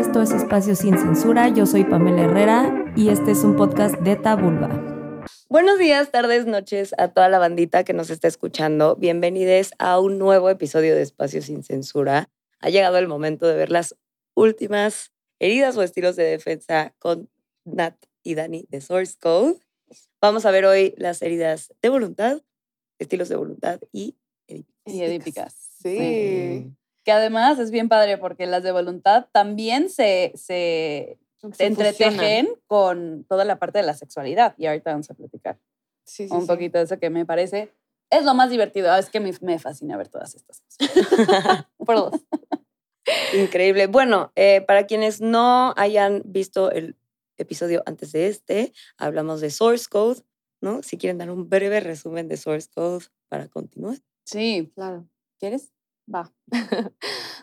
esto es Espacio Sin Censura, yo soy Pamela Herrera y este es un podcast de Tabulba. Buenos días, tardes, noches a toda la bandita que nos está escuchando. Bienvenidos a un nuevo episodio de Espacio Sin Censura. Ha llegado el momento de ver las últimas heridas o estilos de defensa con Nat y Dani de Source Code. Vamos a ver hoy las heridas de voluntad, estilos de voluntad y edípicas. Y edípicas. Sí. Que además es bien padre porque las de voluntad también se, se, Se entretejen con toda la parte de la sexualidad. Y ahorita vamos a platicar Sí, sí, un sí. poquito de eso que me parece. Es lo más divertido. Ah, Es que me, me fascina ver todas estas cosas. Por dos. Increíble. Bueno, eh, para quienes no hayan visto el episodio antes de este, hablamos de Source Code, ¿no? Si quieren dar un breve resumen de Source Code para continuar. Sí. Claro. ¿Quieres? Va.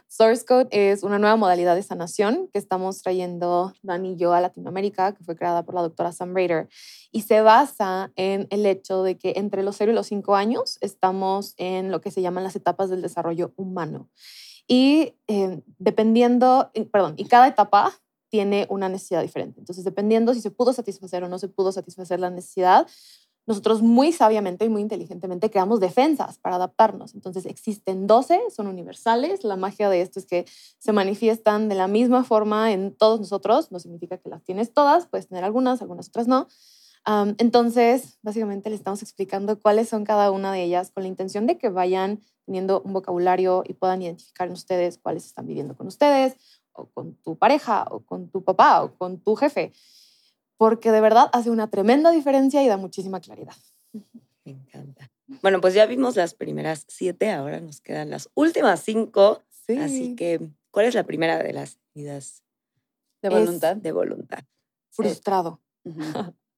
Source Code es una nueva modalidad de sanación que estamos trayendo Dani y yo a Latinoamérica, que fue creada por la doctora Sam Rader, y se basa en el hecho de que entre los 0 y los 5 años estamos en lo que se llaman las etapas del desarrollo humano. Y eh, dependiendo, perdón, y cada etapa tiene una necesidad diferente. Entonces, dependiendo si se pudo satisfacer o no se pudo satisfacer la necesidad, nosotros muy sabiamente y muy inteligentemente creamos defensas para adaptarnos. Entonces existen 12, son universales. La magia de esto es que se manifiestan de la misma forma en todos nosotros. No significa que las tienes todas, puedes tener algunas, algunas otras no. Entonces, básicamente le estamos explicando cuáles son cada una de ellas con la intención de que vayan teniendo un vocabulario y puedan identificar en ustedes cuáles están viviendo con ustedes o con tu pareja o con tu papá o con tu jefe porque de verdad hace una tremenda diferencia y da muchísima claridad. Me encanta. Bueno, pues ya vimos las primeras siete, ahora nos quedan las últimas cinco. Sí. Así que, ¿cuál es la primera de las heridas De voluntad. de voluntad? frustrado. Ujú.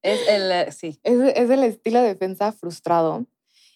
Es el, eh, sí. Es, es el estilo de defensa frustrado.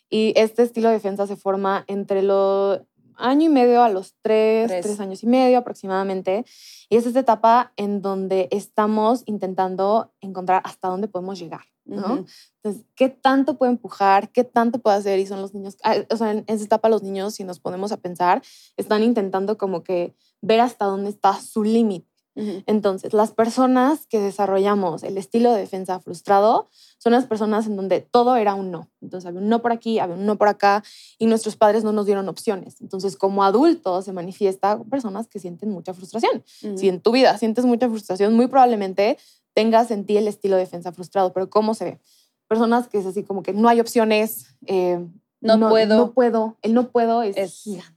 Y este estilo de defensa se forma entre los año y medio a los tres, Tres. tres años y medio aproximadamente. Y es esta etapa en donde estamos intentando encontrar hasta dónde podemos llegar, ¿no? Entonces, ¿qué tanto puede empujar? ¿Qué tanto puede hacer? Y son los niños, ah, o sea, en esa etapa los niños, si nos ponemos a pensar, están intentando como que ver hasta dónde está su límite. Entonces, las personas que desarrollamos el estilo de defensa frustrado son las personas en donde todo era un no. Entonces, había un no por aquí, había un no por acá y nuestros padres no nos dieron opciones. Entonces, como adultos se manifiesta personas que sienten mucha frustración. Ujú. Si en tu vida sientes mucha frustración, muy probablemente tengas en ti el estilo de defensa frustrado. Pero ¿cómo se ve? Personas que es así como que no hay opciones. eh, No puedo. No puedo. El no puedo es, Es- gigantesco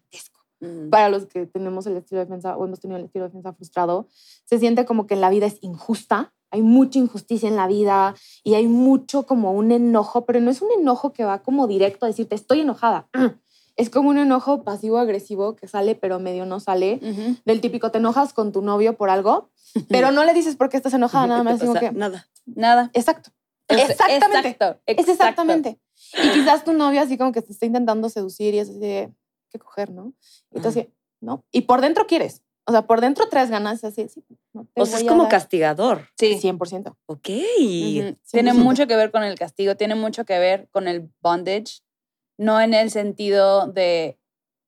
Para los que tenemos el estilo de defensa o hemos tenido el estilo de defensa frustrado, se siente como que la vida es injusta, hay mucha injusticia en la vida y hay mucho como un enojo, pero no es un enojo que va como directo a decirte estoy enojada. Es como un enojo pasivo-agresivo que sale pero medio no sale. Ujú. Del típico, te enojas con tu novio por algo, pero no le dices por qué estás enojada, nada ¿Qué te más digo que... Nada. Nada. Exacto. Es- Exactamente. Exacto. Es exacto. exactamente. Y quizás tu novio así como que te está intentando seducir y es así de, ¿qué coger, no? Y tú Ajá. así, ¿no? Y por dentro quieres. O sea, por dentro traes ganas así, sí, no te O sea, es como dar castigador. Sí. 100%. Ok. Ujú. Tiene 100%. mucho que ver con el castigo, tiene mucho que ver con el bondage, no en el sentido de,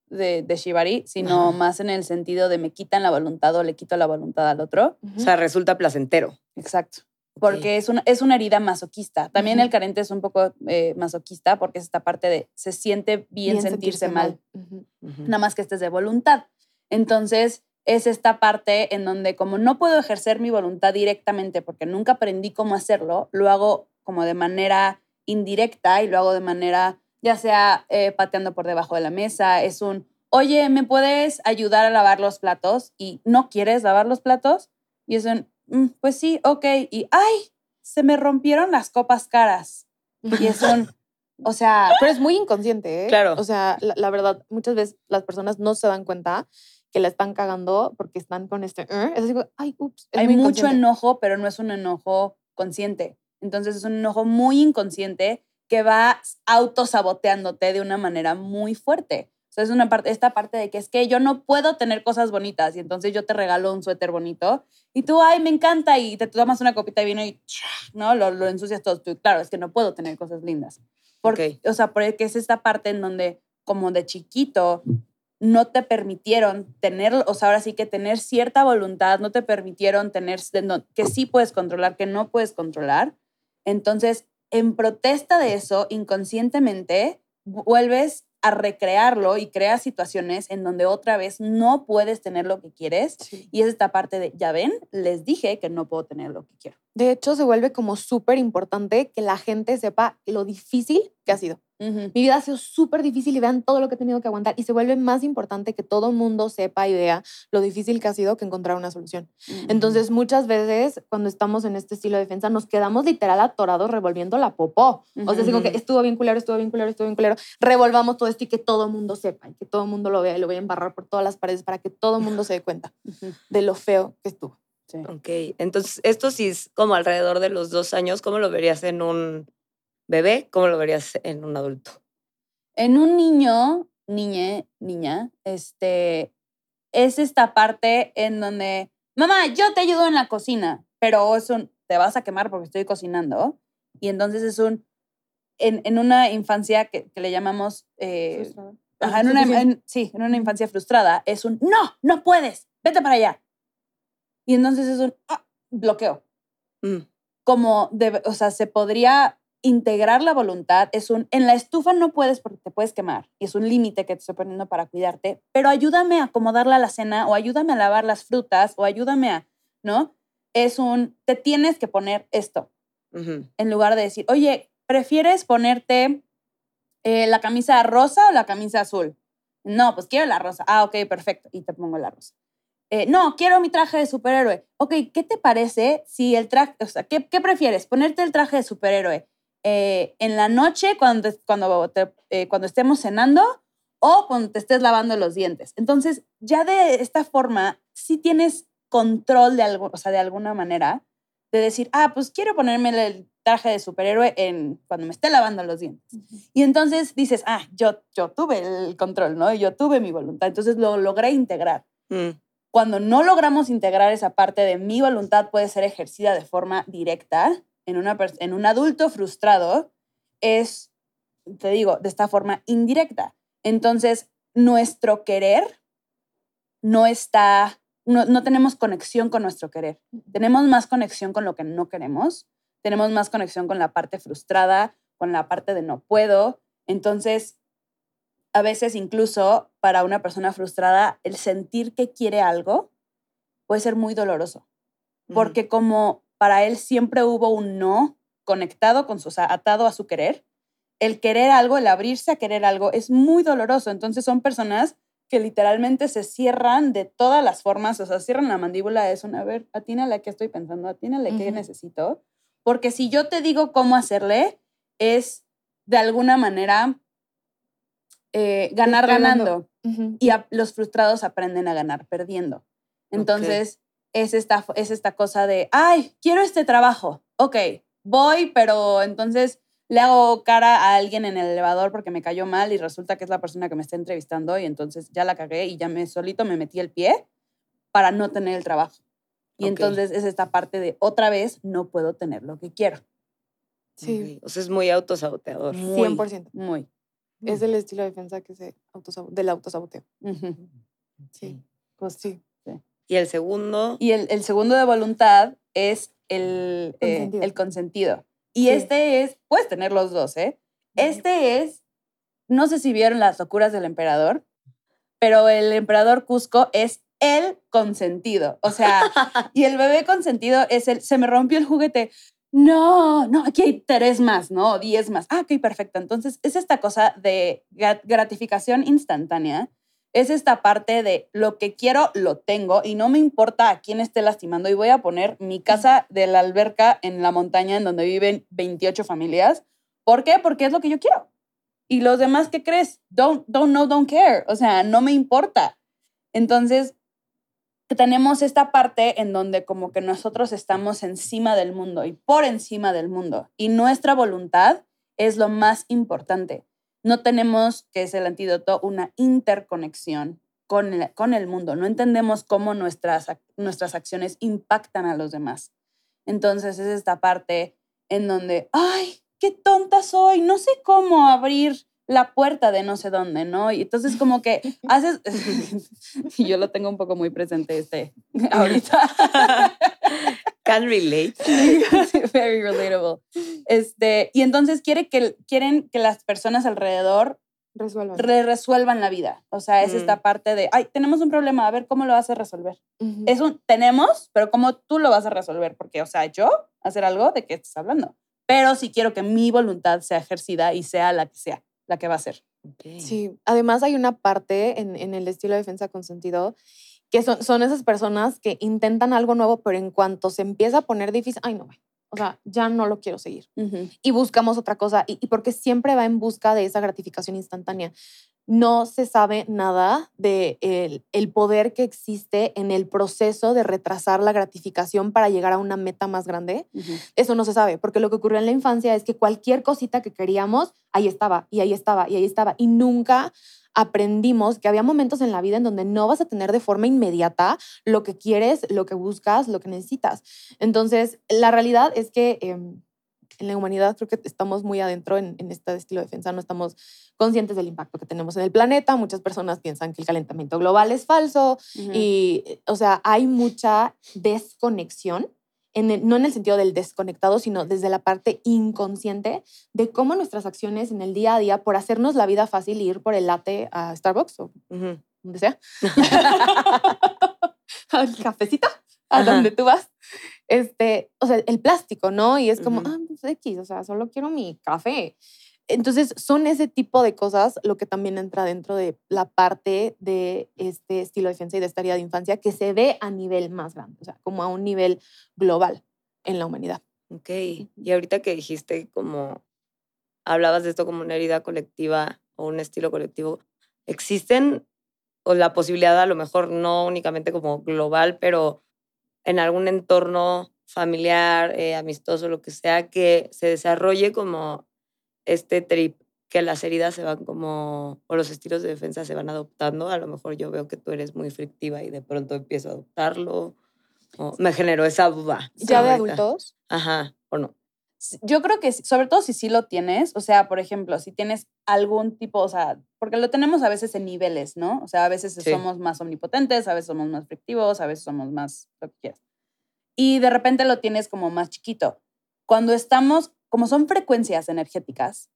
de, de shibari, sino más en el sentido de me quitan la voluntad o le quito la voluntad al otro. O sea, resulta placentero. Exacto. Porque es una, es una herida masoquista. También el carente es un poco eh, masoquista porque es esta parte de se siente bien, sentirse, mal. Ujú. nada más que estés de voluntad. Entonces, es esta parte en donde como no puedo ejercer mi voluntad directamente porque nunca aprendí cómo hacerlo, lo hago como de manera indirecta y lo hago de manera, ya sea eh, pateando por debajo de la mesa, es un, oye, ¿me puedes ayudar a lavar los platos? Y no quieres lavar los platos. Y es un, "Mm, pues sí, ok. Y, ay, se me rompieron las copas caras. Y es un, o sea, Pero es muy inconsciente, ¿eh? Claro. O sea, la, la verdad, muchas veces las personas no se dan cuenta que la están cagando porque están con este, es así, como, ay, ups. es hay mucho enojo, pero no es un enojo consciente. Entonces es un enojo muy inconsciente que va autosaboteándote de una manera muy fuerte. Sea, es una parte, esta parte de que es que yo no puedo tener cosas bonitas y entonces yo te regalo un suéter bonito y tú, ay, me encanta y te tomas una copita de vino y, ¿no? Lo, lo ensucias todo. Tú, claro, es que no puedo tener cosas lindas. Porque, O sea, porque es esta parte en donde como de chiquito no te permitieron tener, o sea, ahora sí que tener cierta voluntad, no te permitieron tener, que sí puedes controlar, que no puedes controlar. Entonces, en protesta de eso, inconscientemente, vuelves a recrearlo y creas situaciones en donde otra vez no puedes tener lo que quieres. Y es esta parte de, ya ven, les dije que no puedo tener lo que quiero. De hecho, se vuelve como súper importante que la gente sepa lo difícil que ha sido. Mi vida ha sido súper difícil y vean todo lo que he tenido que aguantar. Y se vuelve más importante que todo el mundo sepa y vea lo difícil que ha sido que encontrar una solución. Entonces, muchas veces cuando estamos en este estilo de defensa, nos quedamos literal atorados revolviendo la popó. O sea, digo que estuvo bien culero, estuvo bien culero, estuvo bien culero. Revolvamos todo esto y que todo el mundo sepa y que todo el mundo lo vea y lo voy a embarrar por todas las paredes para que todo el mundo se dé cuenta de lo feo que estuvo. Sí. Ok, entonces esto sí es como alrededor de los dos años, ¿cómo lo verías en un bebé? ¿Cómo lo verías en un adulto? En un niño, niña, niña, este, es esta parte en donde, mamá, yo te ayudo en la cocina, pero es un, te vas a quemar porque estoy cocinando. Y entonces es un, en, en una infancia que, que le llamamos, eh, ajá, en una, sí, en una infancia frustrada, es un, no, no puedes, vete para allá y entonces es un ah, bloqueo. Mm. Como, de, o sea, se podría integrar la voluntad. Es un, en la estufa no puedes porque te puedes quemar. Y es un límite que te estoy poniendo para cuidarte. Pero ayúdame a acomodarla a la cena o ayúdame a lavar las frutas o ayúdame a, ¿no? Es un, te tienes que poner esto. En lugar de decir, oye, ¿prefieres ponerte eh, la camisa rosa o la camisa azul? No, pues quiero la rosa. Ah, ok, perfecto. Y te pongo la rosa. Eh, no, quiero mi traje de superhéroe. Ok, ¿qué te parece si el traje, o sea, ¿qué, prefieres? ¿Ponerte el traje de superhéroe eh, en la noche cuando, cuando, eh, cuando estemos cenando o cuando te estés lavando los dientes? Entonces, ya de esta forma, sí tienes control de algo, o sea, de alguna manera, de decir, ah, pues quiero ponerme el traje de superhéroe en, cuando me esté lavando los dientes. Y entonces dices, ah, yo, yo tuve el control, ¿no? Yo tuve mi voluntad, entonces lo logré integrar. Mm cuando no logramos integrar esa parte de mi voluntad puede ser ejercida de forma directa en, una en un adulto frustrado, es, te digo, de esta forma indirecta. Entonces, nuestro querer no está, no, no tenemos conexión con nuestro querer. Tenemos más conexión con lo que no queremos, tenemos más conexión con la parte frustrada, con la parte de no puedo. Entonces, a veces incluso para una persona frustrada, el sentir que quiere algo puede ser muy doloroso, porque como para él siempre hubo un no conectado con su, o sea, atado a su querer, el querer algo, el abrirse a querer algo es muy doloroso. Entonces son personas que literalmente se cierran de todas las formas, o sea, cierran la mandíbula, es una, a ver, atínale que estoy pensando, atínale uh necesito, porque si yo te digo cómo hacerle, es de alguna manera eh, ganar ganando. Y los frustrados aprenden a ganar perdiendo. Entonces, es, esta, es esta cosa de, ay, quiero este trabajo. Ok, voy, pero entonces le hago cara a alguien en el elevador porque me cayó mal y resulta que es la persona que me está entrevistando y entonces ya la cagué y ya me solito me metí el pie para no tener el trabajo. Y entonces es esta parte de otra vez no puedo tener lo que quiero. Sí. O sea, es muy autosaboteador. 100%. Muy. Es el estilo de defensa que se del autosaboteo. Sí. Pues sí. ¿Y el segundo? Y el, el segundo de voluntad es el consentido. Eh, el consentido. Y este es, puedes tener los dos, ¿eh? Este es, no sé si vieron las locuras del emperador, pero el emperador Cusco es el consentido. O sea, y el bebé consentido es el, se me rompió el juguete no, no, aquí hay tres más, ¿no? Diez más. Ah, ok, perfecto. Entonces, es esta cosa de gratificación instantánea. Es esta parte de lo que quiero, lo tengo y no me importa a quién esté lastimando. Y voy a poner mi casa de la alberca en la montaña en donde viven 28 familias. ¿Por qué? Porque es lo que yo quiero. Y los demás, ¿qué crees? Don't, don't know, don't care. O sea, no me importa. Entonces, tenemos esta parte en donde como que nosotros estamos encima del mundo y por encima del mundo y nuestra voluntad es lo más importante. No tenemos, que es el antídoto, una interconexión con el, con el mundo. No entendemos cómo nuestras, nuestras acciones impactan a los demás. Entonces es esta parte en donde, ay, qué tonta soy, no sé cómo abrir la puerta de no sé dónde, ¿no? Y entonces como que haces, y yo lo tengo un poco muy presente este ahorita. Can relate. Very relatable. Este, y entonces quiere que, quieren que las personas alrededor Resuelvan. re- resuelvan la vida. O sea, es Mm. esta parte de, ay, tenemos un problema, a ver cómo lo vas a resolver. Ujú. Es un, tenemos, pero cómo tú lo vas a resolver. Porque, o sea, yo hacer algo, ¿de qué estás hablando? Pero sí quiero que mi voluntad sea ejercida y sea la que sea, la que va a ser. Sí, además hay una parte en, en el estilo de defensa consentido que son, son esas personas que intentan algo nuevo, pero en cuanto se empieza a poner difícil, ay no, o sea, ya no lo quiero seguir. Y buscamos otra cosa, y, y porque siempre va en busca de esa gratificación instantánea. No se sabe nada de el, el poder que existe en el proceso de retrasar la gratificación para llegar a una meta más grande. Eso no se sabe, porque lo que ocurrió en la infancia es que cualquier cosita que queríamos, ahí estaba, y ahí estaba, y ahí estaba, y nunca aprendimos que había momentos en la vida en donde no vas a tener de forma inmediata lo que quieres, lo que buscas, lo que necesitas. Entonces, la realidad es que em, en la humanidad creo que estamos muy adentro en, en este estilo de defensa, no estamos conscientes del impacto que tenemos en el planeta. Muchas personas piensan que el calentamiento global es falso, Ujú. y, eh, o sea, hay mucha desconexión, en el- no en el sentido del desconectado, sino desde la parte inconsciente de cómo nuestras acciones en el día a día, por hacernos la vida fácil y ir por el latte a Starbucks o Ujú. donde sea, al cafecito, a Ajá. donde tú vas, este, o sea, el plástico, ¿no? Y es como, Ujú. ah, pues X, o sea, solo quiero mi café. Entonces, son ese tipo de cosas lo que también entra dentro de la parte de este estilo de defensa y de esta de infancia que se ve a nivel más grande, o sea, como a un nivel global en la humanidad. Ok. Y ahorita que dijiste como hablabas de esto como una herida colectiva o un estilo colectivo, ¿existen o la posibilidad a lo mejor no únicamente como global, pero en algún entorno familiar, eh, amistoso, lo que sea, que se desarrolle como este trip, que las heridas se van como, o los estilos de defensa se van adoptando? A lo mejor yo veo que tú eres muy frictiva y de pronto empiezo a adoptarlo. O me generó esa duda. Ya de adultos, Ajá, o no. Yo creo que, sobre todo si sí lo tienes, o sea, por ejemplo, si tienes algún tipo, o sea, porque lo tenemos a veces en niveles, ¿no? O sea, a veces Sí. somos más omnipotentes, a veces somos más frictivos, a veces somos más lo que quieras. Y de repente lo tienes como más chiquito. Cuando estamos, como son frecuencias energéticas,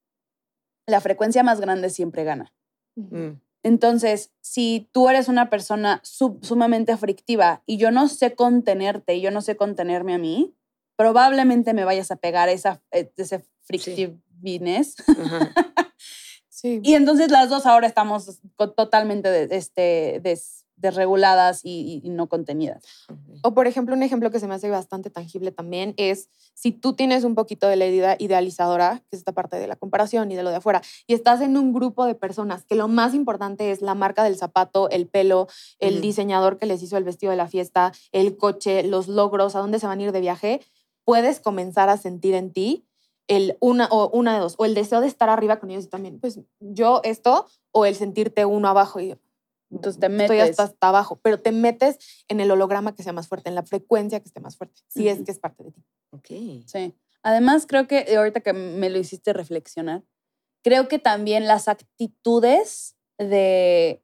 la frecuencia más grande siempre gana. Mm, Entonces, si tú eres una persona sub- sumamente frictiva y yo no sé contenerte y yo no sé contenerme a mí, probablemente me vayas a pegar esa, eh, ese frictiveness. ajá. sí. Y entonces las dos ahora estamos totalmente de- este, des- desreguladas y, y- y no contenidas. O por ejemplo, un ejemplo que se me hace bastante tangible también es si tú tienes un poquito de la idea idealizadora, que es esta parte de la comparación y de lo de afuera, y estás en un grupo de personas que lo más importante es la marca del zapato, el pelo, el diseñador que les hizo el vestido de la fiesta, el coche, los logros, a dónde se van a ir de viaje, puedes comenzar a sentir en ti el una o una de dos, o el deseo de estar arriba con ellos y también, pues yo esto, o el sentirte uno abajo y Entonces te estoy metes. hasta, hasta abajo, pero te metes en el holograma que sea más fuerte, en la frecuencia que esté más fuerte, si es que es parte de ti. Ok. Sí. Además, creo que eh, ahorita que me lo hiciste reflexionar, creo que también las actitudes de,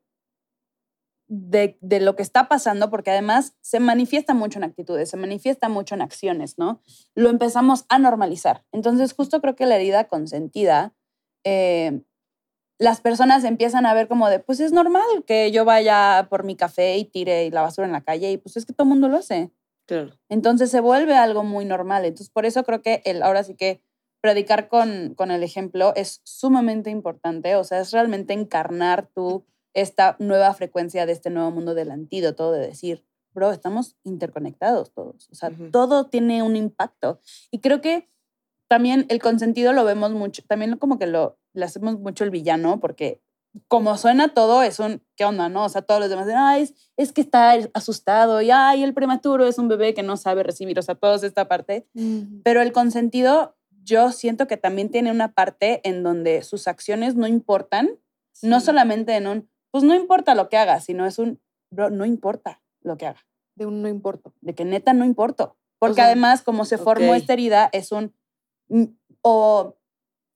de, de lo que está pasando, porque además se manifiesta mucho en actitudes, se manifiesta mucho en acciones, ¿no? Lo empezamos a normalizar. Entonces, justo creo que la herida consentida, eh, las personas empiezan a ver como de, pues es normal que yo vaya por mi café y tire la basura en la calle y pues es que todo el mundo lo hace. Claro. Entonces se vuelve algo muy normal. Entonces por eso creo que el, ahora sí que predicar con, con el ejemplo es sumamente importante. O sea, es realmente encarnar tú esta nueva frecuencia de este nuevo mundo del antídoto, de decir, bro, estamos interconectados todos. O sea, Ujú. todo tiene un impacto. Y creo que también el consentido lo vemos mucho, también como que lo le hacemos mucho el villano, porque como suena todo, es un, ¿qué onda, no? O sea, todos los demás, dicen, ay, es, es que está asustado, y ay, el prematuro es un bebé que no sabe recibir, o sea, toda esta parte. Pero el consentido, yo siento que también tiene una parte en donde sus acciones no importan, no solamente en un, pues no importa lo que haga, sino es un, bro, no importa lo que haga, De un no importa. de que neta no importa. Porque sea, además, como se formó esta herida, es un, mm, o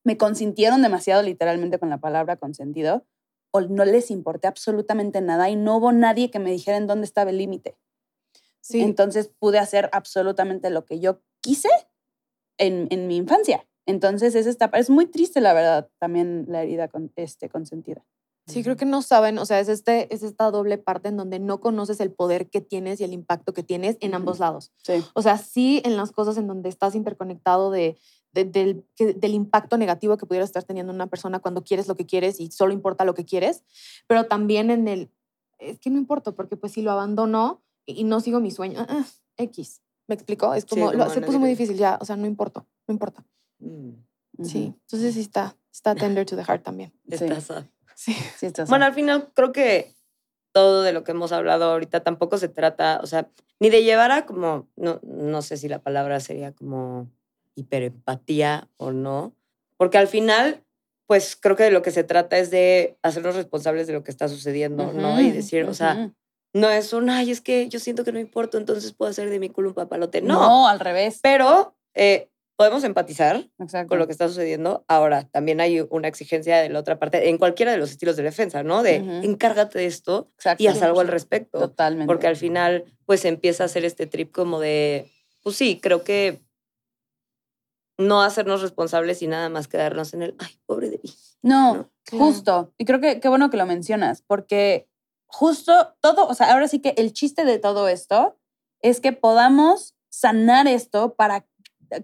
me consintieron demasiado literalmente con la palabra consentido o no les importé absolutamente nada y no hubo nadie que me dijera en dónde estaba el límite. Sí. Entonces pude hacer absolutamente lo que yo quise en, en mi infancia. Entonces es, esta, es muy triste, la verdad, también la herida con, este, consentida. Sí, creo que no saben, o sea, es, este, es esta doble parte en donde no conoces el poder que tienes y el impacto que tienes en ambos lados. Sí. O sea, sí en las cosas en donde estás interconectado de, de- del, que- del impacto negativo que pudiera estar teniendo una persona cuando quieres lo que quieres y solo importa lo que quieres, pero también en el, es que no importa, porque pues si lo abandono y, y no sigo mi sueño, ah, ah, X, ¿me explico? Es Sí, como, lo- como se puso muy difícil ya, o sea, no importa, no importa. Mm, Sí, entonces sí está, está tender to the heart también. Sí. está sad. Sí. Sí, estás Bueno, al final creo que todo de lo que hemos hablado ahorita tampoco se trata, o sea, ni de llevar a como, no, no sé si la palabra sería como hiperempatía o no, porque al final, pues creo que de lo que se trata es de hacernos responsables de lo que está sucediendo, ¿no? Y decir, o sea, no es un, ay, es que yo siento que no importa, entonces puedo hacer de mi culo un papalote. no. No, al revés. pero eh, podemos empatizar Exacto. con lo que está sucediendo. Ahora, también hay una exigencia de la otra parte, en cualquiera de los estilos de defensa, ¿no? De encárgate de esto Exacto. y haz algo al respecto. Totalmente. Porque al final, pues empieza a hacer este trip como de, pues sí, creo que no hacernos responsables y nada más quedarnos en el, ay, pobre de mí. No, ¿no? Justo. Y creo que qué bueno que lo mencionas, porque justo todo, o sea, ahora sí que el chiste de todo esto es que podamos sanar esto para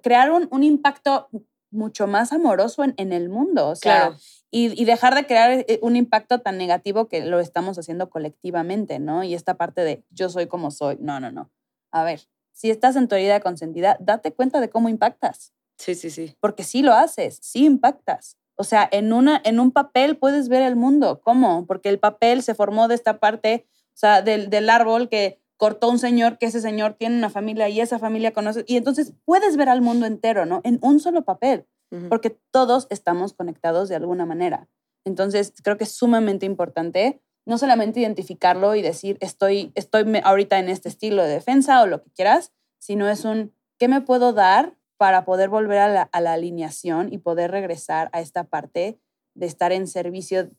crear un, un impacto mucho más amoroso en, en el mundo. O sea, Claro. y, y dejar de crear eh, un impacto tan negativo que lo estamos haciendo colectivamente, ¿no? Y esta parte de yo soy como soy. No, no, no. A ver, si estás en tu herida consentida, date cuenta de cómo impactas Sí, sí, sí. porque sí lo haces, sí impactas. O sea, en, una, en un papel puedes ver el mundo. ¿Cómo? Porque el papel se formó de esta parte, o sea, del, del árbol que cortó un señor, que ese señor tiene una familia y esa familia conoce. Y entonces puedes ver al mundo entero, ¿no? En un solo papel, porque todos estamos conectados de alguna manera. Entonces, creo que es sumamente importante no solamente identificarlo y decir, estoy, estoy ahorita en este estilo de defensa o lo que quieras, sino es un, ¿qué me puedo dar para poder volver a la, a la alineación y poder regresar a esta parte de estar en servicio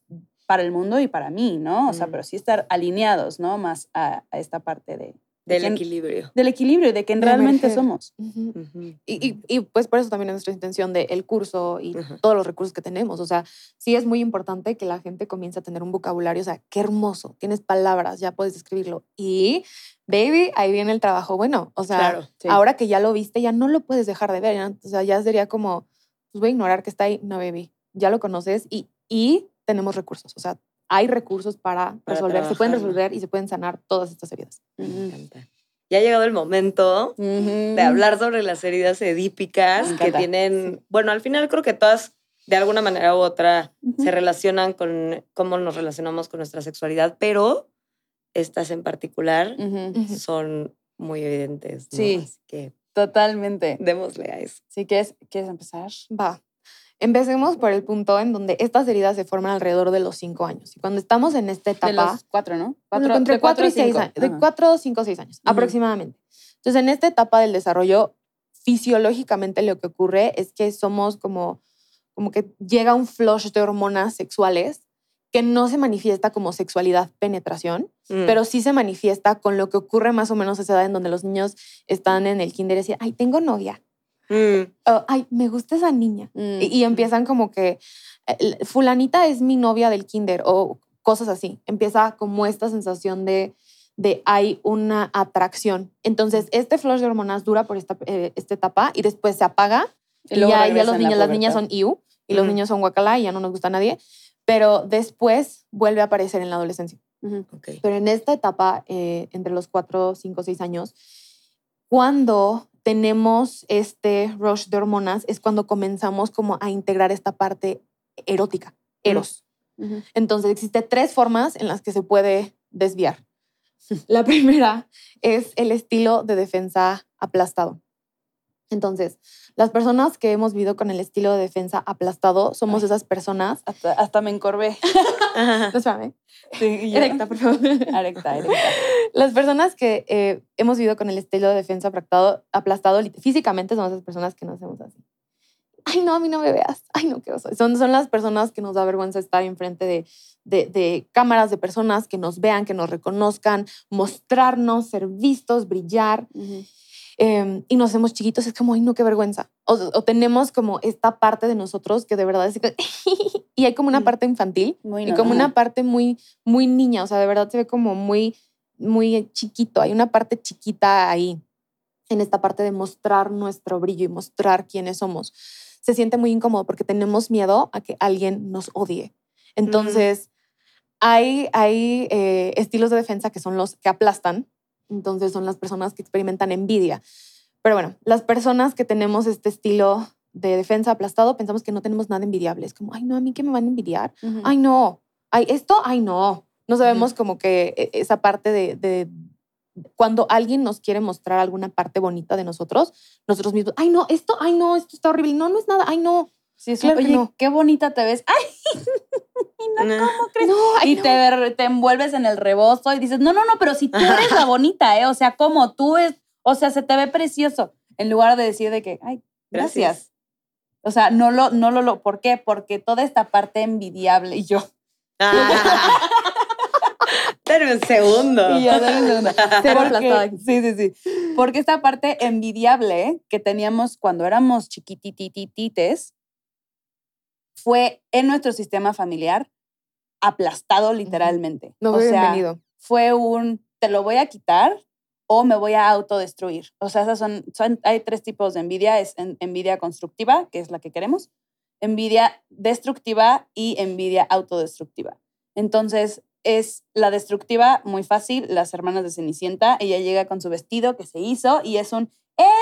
para el mundo y para mí, ¿no? O sea, Mm. pero sí estar alineados, ¿no? Más a, a esta parte de, de Del equilibrio. del equilibrio, de quién De realmente emerger. somos. Ujú. Ujú. Y, y, y, pues por eso también es nuestra intención del curso y Ujú. todos los recursos que tenemos. O sea, sí es muy importante que la gente comience a tener un vocabulario. O sea, qué hermoso, tienes palabras, ya puedes escribirlo. Y, baby, ahí viene el trabajo bueno. O sea, Claro. Sí. ahora que ya lo viste, ya no lo puedes dejar de ver. ya- O sea, ya sería como, pues voy a ignorar que está ahí. No, baby, ya lo conoces y, y tenemos recursos. O sea, hay recursos para, Para resolver. Se pueden resolver y se pueden sanar todas estas heridas. Me Ujú. encanta. Ya ha llegado el momento de Ujú. hablar sobre las heridas edípicas Me que tienen, bueno, al final creo que todas de alguna manera u otra Ujú. se relacionan con cómo nos relacionamos con nuestra sexualidad, pero estas en particular Ujú. Ujú. son muy evidentes. ¿no? Sí. Así que Totalmente. démosle a eso. ¿Sí quieres, quieres empezar? Va. Empecemos por el punto en donde estas heridas se forman alrededor de los cinco años. Y cuando estamos en esta etapa, De los cuatro, ¿no? Bueno, entre de cuatro y seis años, de cuatro, cinco, seis años, aproximadamente. Entonces, en esta etapa del desarrollo, fisiológicamente lo que ocurre es que somos como, como que llega un flush de hormonas sexuales que no se manifiesta como sexualidad penetración, Mm. pero sí se manifiesta con lo que ocurre más o menos a esa edad en donde los niños están en el kinder y decían, ay, tengo novia, Mm, o, ay, me gusta esa niña. Mm. Y, y empiezan como que, eh, fulanita es mi novia del kinder o cosas así. Empieza como esta sensación de, de hay una atracción. Entonces, este flush de hormonas dura por esta, eh, esta etapa y después se apaga y, luego ya, ya los la niños, las niñas son iu y los niños son guacala y ya no nos gusta a nadie. Pero después vuelve a aparecer en la adolescencia. Ujú. ok. Pero en esta etapa, eh, entre los 4, 5, 6 años, cuando tenemos este rush de hormonas, es cuando comenzamos como a integrar esta parte erótica, eros. Ujú. Entonces, existe tres formas en las que se puede desviar. La primera es el estilo de defensa aplastado. Entonces, las personas que hemos vivido con el estilo de defensa aplastado somos Ay. esas personas. Hasta, hasta me encorvé. No, espérame. Sí, Erecta, por favor. Erecta, erecta. Las personas que eh, hemos vivido con el estilo de defensa aplastado, aplastado físicamente son esas personas que nos hacemos así. ay, no, a mí no me veas, ay, no, qué oso. Son, son las personas que nos da vergüenza estar enfrente de, de, de cámaras, de personas que nos vean, que nos reconozcan, mostrarnos, ser vistos, brillar. Em, y nos hacemos chiquitos, es como, ay, no, qué vergüenza. O, o tenemos como esta parte de nosotros que de verdad es y hay como una Mm. parte infantil Muy y como una parte muy, muy niña, o sea, de verdad se ve como muy, muy chiquito. Hay una parte chiquita ahí, en esta parte de mostrar nuestro brillo y mostrar quiénes somos. Se siente muy incómodo porque tenemos miedo a que alguien nos odie. Entonces, hay, hay eh, estilos de defensa que son los que aplastan. Entonces, son las personas que experimentan envidia. Pero bueno, las personas que tenemos este estilo de defensa aplastado, pensamos que no tenemos nada envidiable. Es como, ay, no, a mí que me van a envidiar Ujú. ay no, ay esto, ay no. No sabemos como que e- esa parte de, de cuando alguien nos quiere mostrar alguna parte bonita de nosotros, nosotros mismos, ay no, esto, ay no, esto está horrible, no, no es nada, ay no, Sí, sí, Claro que oye, no. qué bonita te ves. ¡Ay! no, Nah. ¿cómo crees? no, ay, y no. te, te envuelves en el rebozo y dices, no, no, no, pero si tú eres la bonita, ¿eh? O sea, como tú es, o sea, se te ve precioso. En lugar de decir de que, ay, gracias. Gracias. O sea, no lo, no lo, lo, ¿por qué? Porque toda esta parte envidiable y yo. Ah. Dame un segundo. Y yo, un segundo. Porque- sí, sí, sí. Porque esta parte envidiable que teníamos cuando éramos chiquitititites fue en nuestro sistema familiar aplastado literalmente. No o sea, bienvenido. fue un te lo voy a quitar o me voy a autodestruir. O sea, esas son, son- hay tres tipos de envidia. Es en- envidia constructiva, que es la que queremos, envidia destructiva y envidia autodestructiva. Entonces, es la destructiva muy fácil, las hermanas de Cenicienta, ella llega con su vestido que se hizo y es un,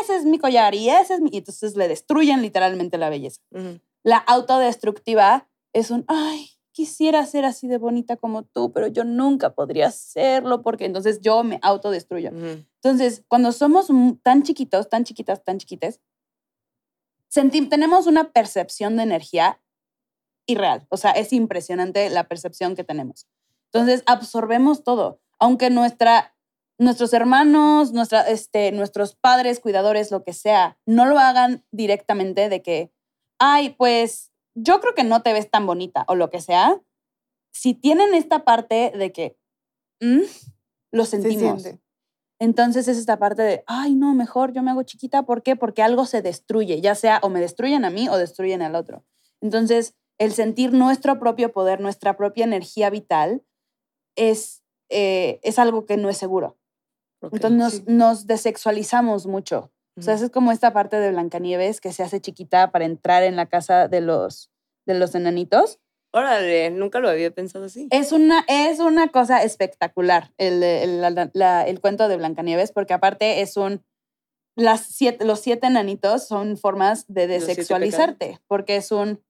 ese es mi collar y ese es mi... Y entonces le destruyen literalmente la belleza. Ujú. La autodestructiva es un, ay, quisiera ser así de bonita como tú, pero yo nunca podría serlo porque entonces yo me autodestruyo. Ujú. Entonces, cuando somos tan chiquitos, tan chiquitas, tan chiquites, tenemos una percepción de energía irreal. O sea, es impresionante la percepción que tenemos. Entonces, absorbemos todo. Aunque nuestra, nuestros hermanos, nuestra, este, nuestros padres, cuidadores, lo que sea, no lo hagan directamente de que, ay, pues yo creo que no te ves tan bonita o lo que sea. Si tienen esta parte de que "Mm", lo Se sentimos. siente. Entonces es esta parte de, ay, no, mejor yo me hago chiquita. ¿Por qué? Porque algo se destruye, ya sea o me destruyen a mí o destruyen al otro. Entonces, el sentir nuestro propio poder, nuestra propia energía vital, es, eh, es algo que no es seguro. Entonces nos, sí. nos desexualizamos mucho. O sea, es como esta parte de Blancanieves que se hace chiquita para entrar en la casa de los, de los enanitos. Órale, nunca lo había pensado así. Es una, es una cosa espectacular el, el, la- la- el cuento de Blancanieves, porque aparte es un. Las siete, los siete enanitos son formas de desexualizarte, porque es un.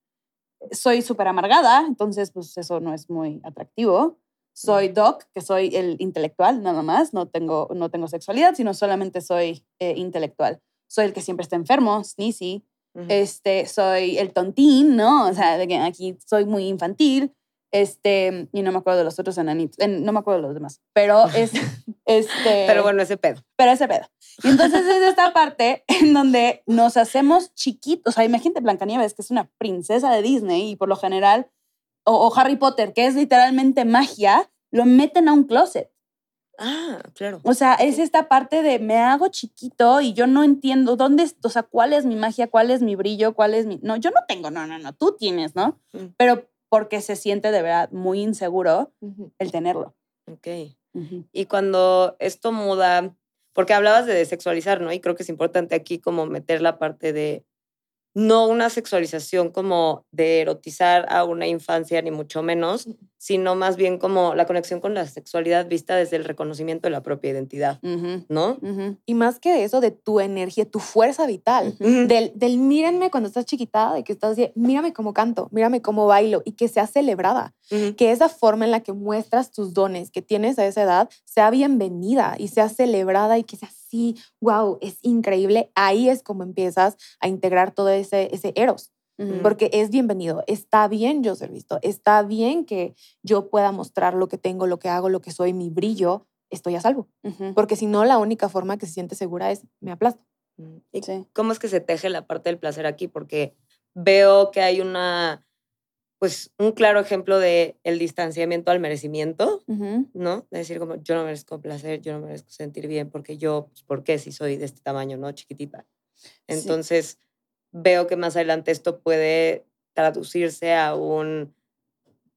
Soy súper amargada, entonces, pues eso no es muy atractivo. Soy Doc, que soy el intelectual, nada más. No tengo, no tengo sexualidad, sino solamente soy eh, intelectual. Soy el que siempre está enfermo, sneezy este, soy el tontín, ¿no? O sea, de que aquí soy muy infantil, este, y no me acuerdo de los otros enanitos, en- no me acuerdo de los demás, pero es, este, Pero bueno, ese pedo. pero ese pedo. Y entonces es esta parte en donde nos hacemos chiquitos, o sea, imagínate Blancanieves, que es una princesa de Disney y por lo general, o, o Harry Potter, que es literalmente magia, lo meten a un closet. Ah, claro. O sea, es esta parte de me hago chiquito y yo no entiendo dónde, o sea, cuál es mi magia, cuál es mi brillo, cuál es mi... No, yo no tengo, no, no, no, tú tienes, ¿no? Mm. Pero porque se siente de verdad muy inseguro el tenerlo. Ok. Y cuando esto muda, porque hablabas de desexualizar, ¿no? Y creo que es importante aquí como meter la parte de no una sexualización como de erotizar a una infancia, ni mucho menos, sino más bien como la conexión con la sexualidad vista desde el reconocimiento de la propia identidad, ¿no? Y más que eso, de tu energía, tu fuerza vital. Del, del mírenme cuando estás chiquita, de que estás así, mírame cómo canto, mírame cómo bailo y que sea celebrada. Que esa forma en la que muestras tus dones que tienes a esa edad sea bienvenida y sea celebrada y que sea así, wow, es increíble. Ahí es como empiezas a integrar todo ese, ese eros, porque es bienvenido. Está bien yo ser visto, está bien que yo pueda mostrar lo que tengo, lo que hago, lo que soy, mi brillo. Estoy a salvo. Porque si no, la única forma que se siente segura es me aplasto. Mm. ¿Y Sí. cómo es que se teje la parte del placer aquí? Porque veo que hay una, pues un claro ejemplo de el distanciamiento al merecimiento. ¿no? De decir como yo no merezco placer, yo no merezco sentir bien porque yo, pues, ¿por qué si soy de este tamaño, no? Chiquitita. Entonces, veo que más adelante esto puede traducirse a un,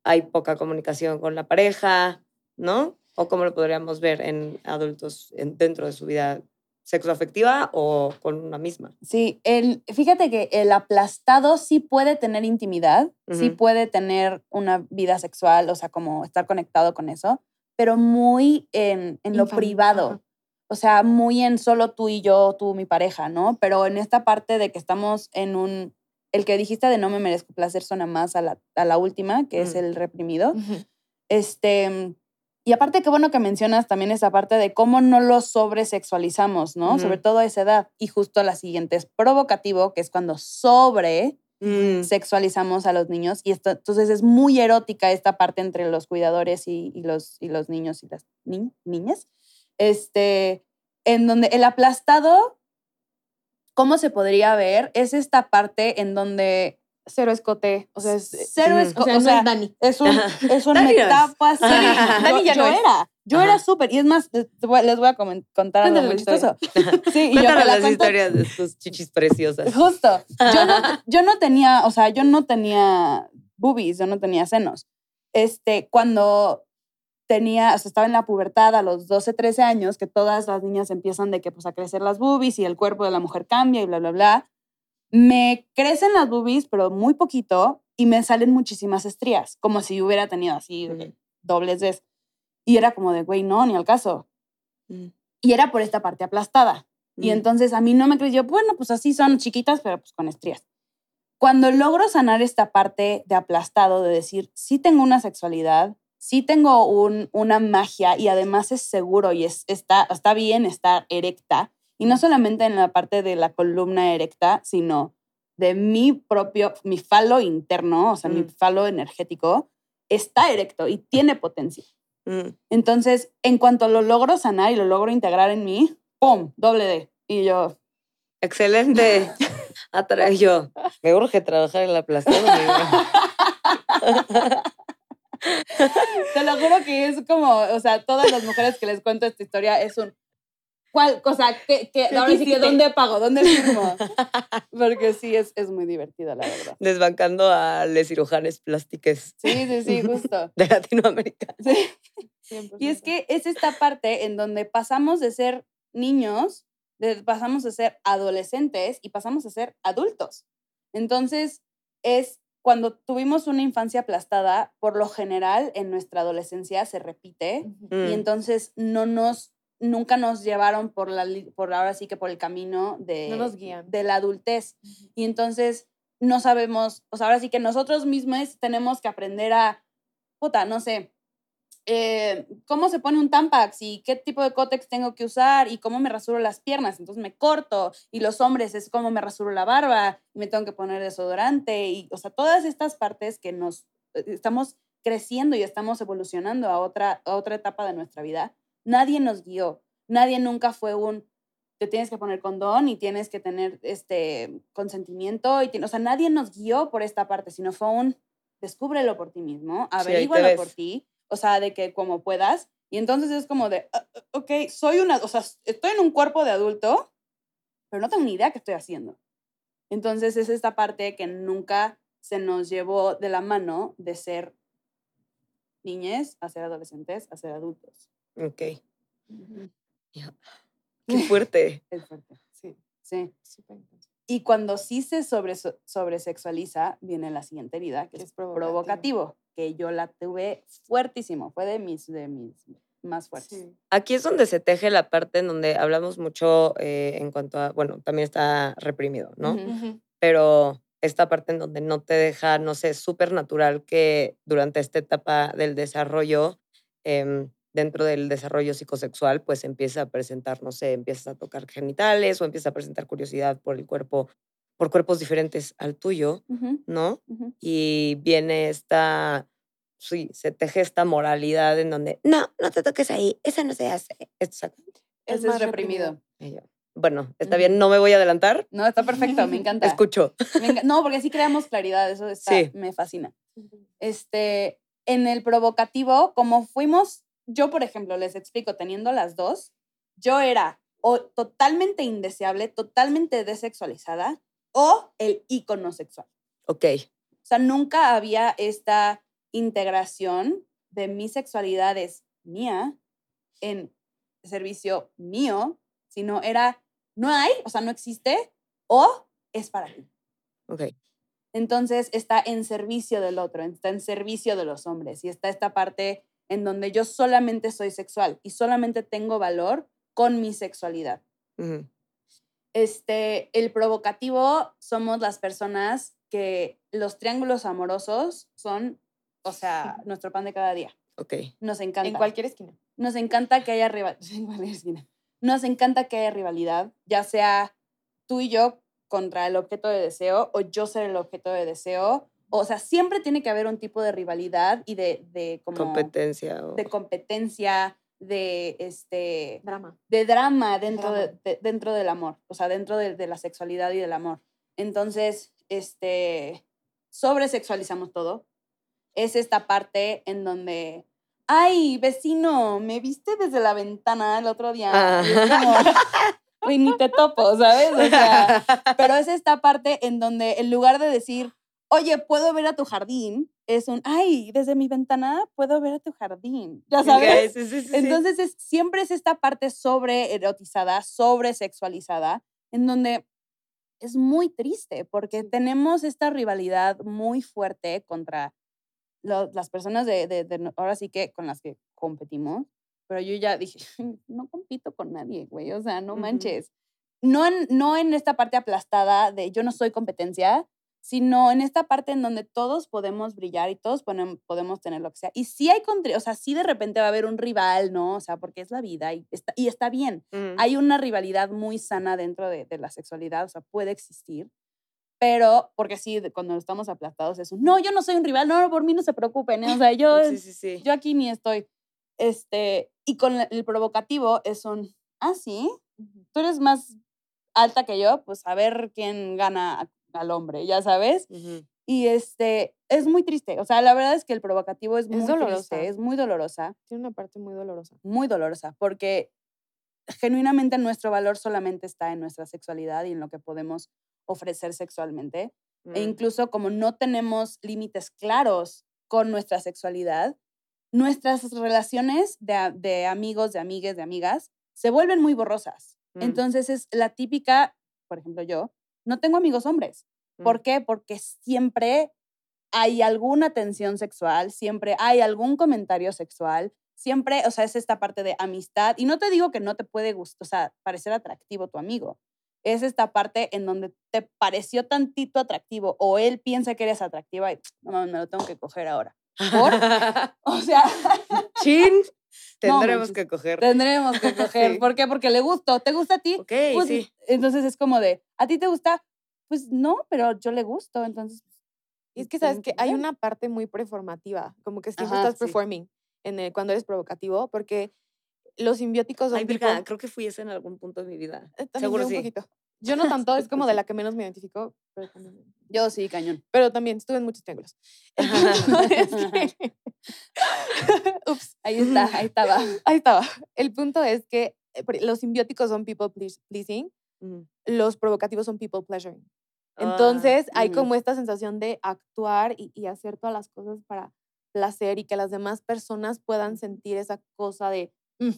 hay poca comunicación con la pareja, ¿no? O cómo lo podríamos ver en adultos en- dentro de su vida sexoafectiva o con una misma. Sí, el, fíjate que el aplastado sí puede tener intimidad, sí Ujú. puede tener una vida sexual, o sea, como estar conectado con eso, pero muy en, en lo privado. O sea, muy en solo tú y yo, tú, mi pareja, ¿no? Pero en esta parte de que estamos en un... El que dijiste de no me merezco placer suena más a la, a la última, que es el reprimido. Este, y aparte, qué bueno que mencionas también esa parte de cómo no lo sobresexualizamos, ¿no? Sobre todo a esa edad. Y justo la siguiente es provocativo, que es cuando sobre Mm. sexualizamos a los niños. Y esto, entonces es muy erótica esta parte entre los cuidadores y, y los, y los niños y las ni- niñas. Este, en donde el aplastado, ¿cómo se podría ver? Es esta parte en donde Cero escote. O sea, es, cero Ujú. es, o sea, no es Dani. es un, es un Dani. Dani yo, ya yo no es. era. Yo Ajá. era súper. Y es más, les voy, les voy a contar algo muy chistoso. Sí, y yo me Cuéntanos la las cuento- historias de tus chichis preciosas. Justo. Yo no, yo no tenía, o sea, yo no tenía boobies, yo no tenía senos. Este, cuando tenía, o sea, estaba en la pubertad a los 12, 13 años, que todas las niñas empiezan de que pues a crecer las boobies y el cuerpo de la mujer cambia y bla, bla, bla. Me crecen las boobies, pero muy poquito, y me salen muchísimas estrías, como si hubiera tenido así Ujú. dobles veces. Y era como de, güey, no, ni al caso. Mm. Y era por esta parte aplastada. Y Mm. entonces a mí no me creyó, bueno, pues así son chiquitas, pero pues con estrías. Cuando logro sanar esta parte de aplastado, de decir, sí tengo una sexualidad, sí tengo un, una magia y además es seguro y es, está, está bien estar erecta, y no solamente en la parte de la columna erecta, sino de mi propio, mi falo interno, o sea, mi Mm. falo energético, está erecto y tiene potencia. Mm. Entonces, en cuanto lo logro sanar y lo logro integrar en mí, ¡pum! Doble D. Y yo, Excelente. Atra yo. Me urge trabajar en la aplastado. amiga. te lo juro que es como, o sea, todas las mujeres que les cuento esta historia es un, ¿cuál? O sea, ¿qué, qué, ¿Qué ahora sí que hiciste? ¿dónde pago? ¿Dónde firmo? Porque sí, es, es muy divertido, la verdad. Desbancando a les cirujanes plásticas Sí, sí, sí, justo. de Latinoamérica. Sí. 100%. Y es que es esta parte en donde pasamos de ser niños, de- pasamos a ser adolescentes y pasamos a ser adultos. Entonces, es cuando tuvimos una infancia aplastada, por lo general en nuestra adolescencia se repite Ujú. Mm. y entonces no nos, nunca nos llevaron por la, por ahora sí que por el camino de, No nos guían. de la adultez. Y entonces no sabemos, o sea, ahora sí que nosotros mismos tenemos que aprender a, puta, no sé, eh, cómo se pone un Tampax y qué tipo de cótex tengo que usar y cómo me rasuro las piernas. Entonces me corto y los hombres es cómo me rasuro la barba y me tengo que poner desodorante y, o sea, todas estas partes que nos eh, estamos creciendo y estamos evolucionando a otra, a otra etapa de nuestra vida. Nadie nos guió, nadie nunca fue un, te tienes que poner condón y tienes que tener este consentimiento y o sea, nadie nos guió por esta parte, sino fue un descúbrelo por ti mismo, averígualo por ti, o sea, de que como puedas y entonces es como de, "Ah, ah, ok, soy una, o sea, estoy en un cuerpo de adulto, pero no tengo ni idea qué estoy haciendo. Entonces es esta parte que nunca se nos llevó de la mano de ser niñez a ser adolescentes, a ser adultos. Ok. Qué fuerte. Es fuerte. Sí, Sí. súper. Y cuando sí se sobre, sobresexualiza, viene la siguiente herida, que es es provocativo. provocativo, que yo la tuve fuertísimo, fue de mis, de mis más fuertes. Sí. Aquí es donde se teje la parte en donde hablamos mucho eh, en cuanto a, bueno, también está reprimido, ¿no? Pero esta parte en donde no te deja, no sé, súper natural que durante esta etapa del desarrollo, em, dentro del desarrollo psicosexual, pues empieza a presentar, no sé, empiezas a tocar genitales o empiezas a presentar curiosidad por el cuerpo, por cuerpos diferentes al tuyo, Ujú, ¿no? ujú. y viene esta, sí, se teje esta moralidad en donde, no, no te toques ahí, eso no se hace. Esto Ese es más reprimido. yo, Bueno, está bien, no me voy a adelantar. No, está perfecto, me encanta. Escucho. Me no, porque así creamos claridad, eso está, Sí. me fascina. Este, en el provocativo, como fuimos, yo por ejemplo, les explico, teniendo las dos, yo era o totalmente indeseable, totalmente desexualizada, o el ícono sexual. Ok. O sea, nunca había esta integración de mi sexualidad es mía en servicio mío, sino era, no hay, o sea, no existe, o es para ti. Ok. Entonces está en servicio del otro, está en servicio de los hombres y está esta parte en donde yo solamente soy sexual y solamente tengo valor con mi sexualidad. Este, el provocativo somos las personas que los triángulos amorosos son, o sea, nuestro pan de cada día. Ok. Nos encanta. En cualquier esquina. Nos encanta que haya rivalidad. Nos encanta que haya rivalidad, ya sea tú y yo contra el objeto de deseo o yo ser el objeto de deseo. O sea, siempre tiene que haber un tipo de rivalidad y de, de como Competencia. o- de competencia, de este Drama. de drama dentro, Drama. De, de- dentro del amor, o sea, dentro de, de la sexualidad y del amor. Entonces, este, sobresexualizamos todo. Es esta parte en donde, ay, vecino, me viste desde la ventana el otro día. Ah. Y es como, "Güey, ni te topo, ¿sabes? O sea, pero es esta parte en donde en lugar de decir, oye, puedo ver a tu jardín, es un, ay, desde mi ventana puedo ver a tu jardín. Ya sabes. sí, sí, sí, sí. Entonces es, siempre es esta parte sobre erotizada, sobre sexualizada, en donde es muy triste porque tenemos esta rivalidad muy fuerte contra lo- las personas de, de- de ahora sí que con las que competimos, pero yo ya dije, no compito con nadie, güey, o sea, no manches. No en, no en esta parte aplastada de yo no soy competencia, sino en esta parte en donde todos podemos brillar y todos podemos tener lo que sea. Y sí hay, o sea, sí de repente va a haber un rival, ¿no? O sea, porque es la vida y está, y está bien. Hay una rivalidad muy sana dentro de, de la sexualidad, o sea, puede existir. Pero, porque sí, cuando estamos aplastados, es un, no, yo no soy un rival, no, por mí no se preocupen, ¿eh? o sea, yo, Sí, sí, sí. yo aquí ni estoy. Este, y con el provocativo es un, ah, sí, tú eres más alta que yo, pues a ver quién gana al hombre, ya sabes. Y este, es muy triste. O sea, la verdad es que el provocativo es muy dolorosa. triste, es muy dolorosa, Tiene una parte muy dolorosa. muy dolorosa, porque genuinamente nuestro valor solamente está en nuestra sexualidad y en lo que podemos ofrecer sexualmente. E Mm. incluso como no tenemos límites claros con nuestra sexualidad, nuestras relaciones de, de amigos, de amigues, de amigas, se vuelven muy borrosas. Mm. Entonces es la típica, por ejemplo yo, no tengo amigos hombres. Mm. ¿Por qué? Porque siempre hay alguna tensión sexual, siempre hay algún comentario sexual, siempre, o sea, es esta parte de amistad. Y no te digo que no te puede gustar, o sea, parecer atractivo tu amigo. Es esta parte en donde te pareció tantito atractivo o él piensa que eres atractiva y no mames, me lo tengo que coger ahora. ¿Por? O sea, Chin. Tendremos manches. que coger. tendremos que coger. Sí. ¿Por qué? Porque le gustó. ¿Te gusta a ti? Ok, Pues, sí. Entonces es como de, ¿a ti te gusta? Pues no, pero yo le gusto, entonces. Y es que tienen sabes que hay una parte muy performativa, como que siempre Ajá, estás sí. performing en el- cuando eres provocativo, porque los simbióticos son Ay, tipo- creo que fui ese en algún punto de mi vida. Eh, también Seguro yo un sí. poquito. Yo no tanto, es como de la que menos me identifico, pero también, Yo sí, cañón. pero también estuve en muchos triángulos. El punto es que- Ups, Ahí está, ahí estaba. ahí estaba. El punto es que eh, los simbióticos son people pleas- pleasing, Ujú. los provocativos son people pleasuring. Ah, Entonces hay ujú. como esta sensación de actuar y, y hacer todas las cosas para placer y que las demás personas puedan sentir esa cosa de, "Mm",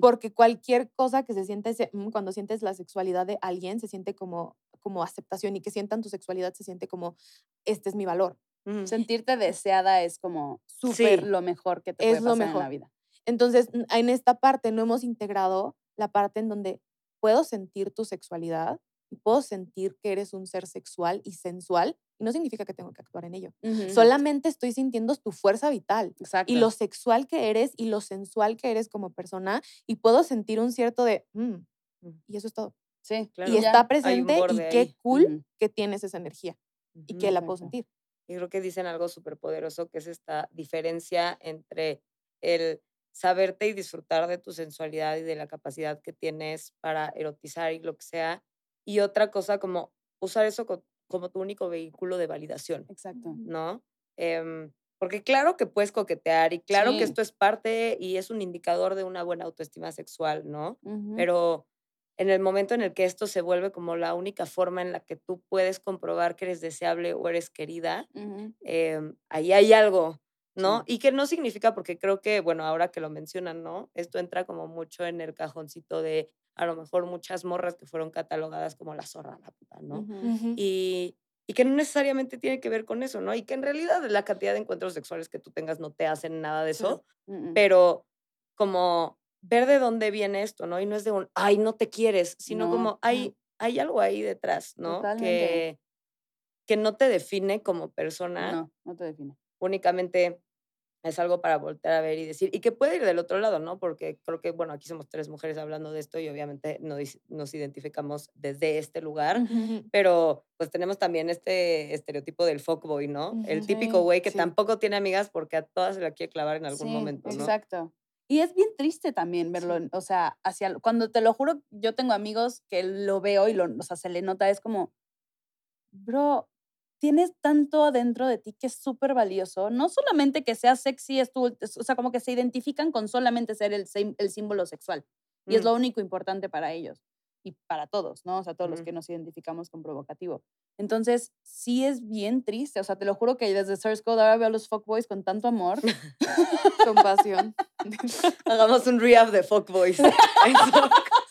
Porque cualquier cosa que se siente "Mm", cuando sientes la sexualidad de alguien, se siente como, como aceptación y que sientan tu sexualidad se siente como, este es mi valor. Sentirte deseada es como súper Sí. lo mejor que te Es puede lo pasar en la mejor. vida. Entonces, en esta parte no hemos integrado la parte en donde puedo sentir tu sexualidad y puedo sentir que eres un ser sexual y sensual y no significa que tengo que actuar en ello. Solamente estoy sintiendo tu fuerza vital Exacto. y lo sexual que eres y lo sensual que eres como persona y puedo sentir un cierto de, "Mm", y eso es todo. Sí, Claro. Y ya. está presente y qué ahí. cool que tienes esa energía y que la puedo sentir. Y creo que dicen algo súper poderoso, que es esta diferencia entre el saberte y disfrutar de tu sensualidad y de la capacidad que tienes para erotizar y lo que sea. Y otra cosa como usar eso como tu único vehículo de validación, Exacto. ¿no? Em, porque claro que puedes coquetear y claro Sí. que esto es parte y es un indicador de una buena autoestima sexual, ¿no? Pero en el momento en el que esto se vuelve como la única forma en la que tú puedes comprobar que eres deseable o eres querida, em, ahí hay algo, ¿no? Y que no significa, porque creo que, bueno, ahora que lo mencionan, ¿no? Esto entra como mucho en el cajoncito de a lo mejor muchas morras que fueron catalogadas como la zorra, la puta, ¿no? Y, y que no necesariamente tiene que ver con eso, ¿no? Y que en realidad la cantidad de encuentros sexuales que tú tengas no te hacen nada de eso, pero como ver de dónde viene esto, ¿no? Y no es de un, ay, no te quieres, sino No. como hay, hay algo ahí detrás, ¿no? Totalmente. Que, que no te define como persona, No, no te define. Únicamente es algo para voltear a ver y decir, y que puede ir del otro lado, ¿no? Porque creo que, bueno, aquí somos tres mujeres hablando de esto y obviamente no dis- nos identificamos desde este lugar, pero pues tenemos también este estereotipo del fuckboy, ¿no? El típico güey que sí. tampoco tiene amigas porque a todas se la quiere clavar en algún Sí, momento, ¿no? Exacto. Y es bien triste también verlo, Sí. o sea, hacia, cuando te lo juro, yo tengo amigos que lo veo y lo, o sea, se le nota, es como, bro, tienes tanto adentro de ti que es súper valioso, no solamente que sea sexy, es tu, o sea, como que se identifican con solamente ser el, el símbolo sexual. Y es Mm. lo único importante para ellos y para todos, ¿no? O sea, todos los Ujú. que nos identificamos con provocativo. Entonces, sí es bien triste. O sea, te lo juro que desde Source Code ahora veo a los fuckboys con tanto amor. Compasión. Hagamos un rehab de fuckboys.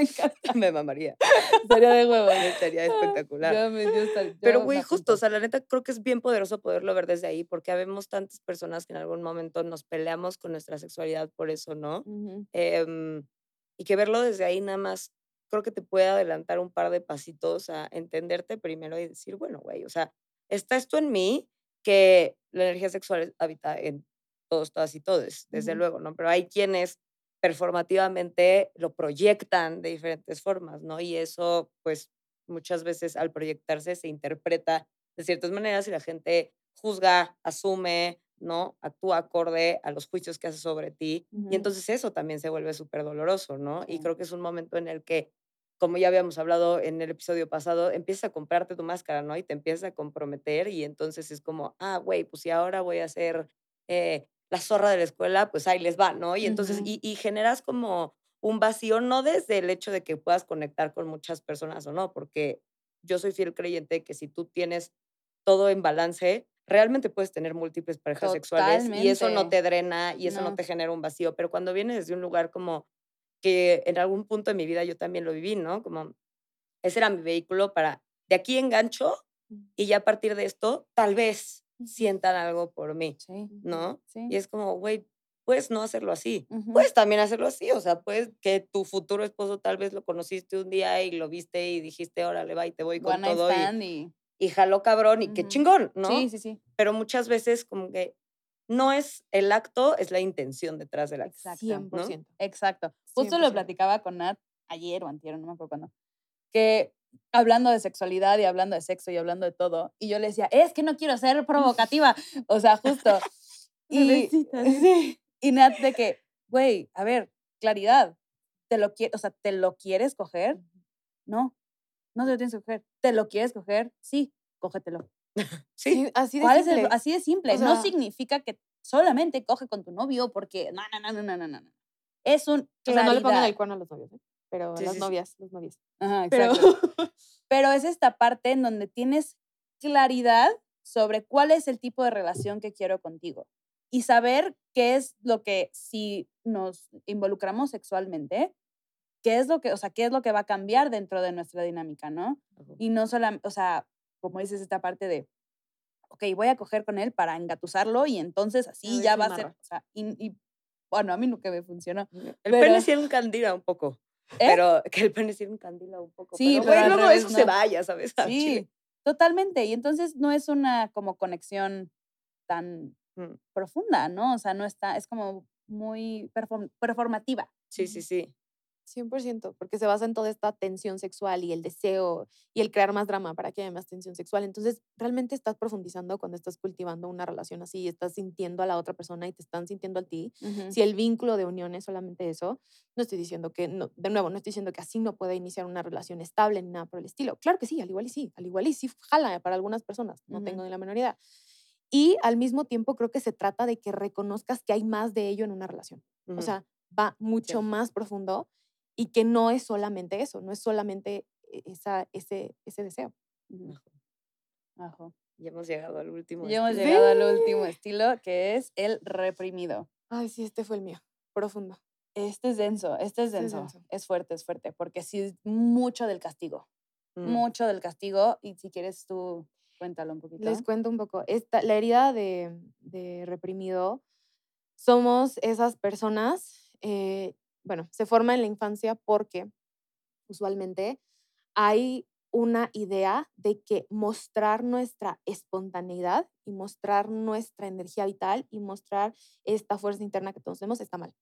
Me encanta. me mamaría. Estaría de huevo. Sería espectacular. Yo me- yo estaría- Pero, güey, justo, o sea, la neta creo que es bien poderoso poderlo ver desde ahí, porque habemos tantas personas que en algún momento nos peleamos con nuestra sexualidad por eso, ¿no? Em, y que verlo desde ahí nada más, creo que te puede adelantar un par de pasitos a entenderte primero y decir, bueno, güey, o sea, está esto en mí que la energía sexual habita en todos, todas y todos, desde luego, ¿no? Pero hay quienes performativamente lo proyectan de diferentes formas, ¿no? Y eso, pues, muchas veces al proyectarse se interpreta de ciertas maneras y la gente juzga, asume, ¿no? Actúa acorde a los juicios que hace sobre ti. Y entonces eso también se vuelve súper doloroso, ¿no? Y creo que es un momento en el que, como ya habíamos hablado en el episodio pasado, empiezas a comprarte tu máscara, ¿no? Y te empiezas a comprometer y entonces es como, ah, güey, pues si ahora voy a ser eh, la zorra de la escuela, pues ahí les va, ¿no? Y entonces, y, y generas como un vacío, no desde el hecho de que puedas conectar con muchas personas o no, porque yo soy fiel creyente de que si tú tienes todo en balance, realmente puedes tener múltiples parejas sexuales y eso no te drena y eso no. No. te genera un vacío, pero cuando vienes desde un lugar como que en algún punto de mi vida yo también lo viví, ¿no? Como ese era mi vehículo para, de aquí engancho y ya a partir de esto, tal vez sientan algo por mí, Sí. ¿no? Sí. Y es como, güey, puedes no hacerlo así. Ujú. Puedes también hacerlo así, o sea, puedes que tu futuro esposo tal vez lo conociste un día y lo viste y dijiste, órale, va y te voy con One todo y, y... y jaló cabrón y qué Ujú. chingón, ¿no? Sí, sí, sí. Pero muchas veces como que no es el acto, es la intención detrás del acto. Exacto. 100%. Exacto. Justo lo 100%. platicaba con Nat ayer o antier, no me acuerdo cuándo, que hablando de sexualidad y hablando de sexo y hablando de todo, y yo le decía, es que no quiero ser provocativa, o sea, justo. y, sí. y Nat de que, güey, a ver, claridad, te lo o sea, ¿te lo quieres coger? No, no te lo tienes que coger. ¿Te lo quieres coger? Sí, cógetelo. Sí, Sí, así de ¿Cuál es simple. el, así de simple. O no sea- significa que solamente coge con tu novio porque no, no, no, no, no, no, no. no. Es un O sea, no le pongan claridad. el cuerno a los novios, ¿eh? Pero Sí, las sí, sí. novias, los novios. Ajá, Pero exacto. Pero es esta parte en donde tienes claridad sobre cuál es el tipo de relación que quiero contigo y saber qué es lo que si nos involucramos sexualmente, qué es lo que, o sea, qué es lo que va a cambiar dentro de nuestra dinámica, ¿no? Y no solamente, o sea, como dices esta parte de, ok, voy a coger con él para engatusarlo y entonces así ver ya va a ser, o sea, y, y, bueno, a mí nunca me funcionó. El Pero- pene sí encandila un poco. ¿Eh? Pero que el pene sí encandila un poco. Sí, pero, luego eso se vaya, ¿sabes? Sí, chile. totalmente. Y entonces no es una como conexión tan Mm. profunda, ¿no? O sea, no está, es como muy perform- performativa. Sí, sí, sí. 100%, porque se basa en toda esta tensión sexual y el deseo y el crear más drama para que haya más tensión sexual. Entonces, realmente estás profundizando cuando estás cultivando una relación así y estás sintiendo a la otra persona y te están sintiendo a ti. Ujú. Si el vínculo de unión es solamente eso, no estoy diciendo que, no, de nuevo, no estoy diciendo que así no puede iniciar una relación estable ni nada por el estilo. Claro que sí, al igual y sí, al igual y sí jala para algunas personas, no Ujú. tengo ni la menor idea. Y al mismo tiempo creo que se trata de que reconozcas que hay más de ello en una relación. O Ujú. sea, va mucho más profundo y que no es solamente eso, no es solamente e- esa, ese, ese deseo. Ajo. Y hemos llegado al último. Y hemos estilo. llegado al último estilo, que es el reprimido. Ay, sí, este fue el mío, profundo. Este es denso, este es Este es denso. denso. Es fuerte, es fuerte, porque sí es mucho del castigo. Mm. Mucho del castigo. Y si quieres tú, cuéntalo un poquito. Les cuento un poco. Esta, la herida de, de reprimido somos esas personas, eh, bueno, se forma en la infancia porque usualmente hay una idea de que mostrar nuestra espontaneidad y mostrar nuestra energía vital y mostrar esta fuerza interna que todos tenemos está mal.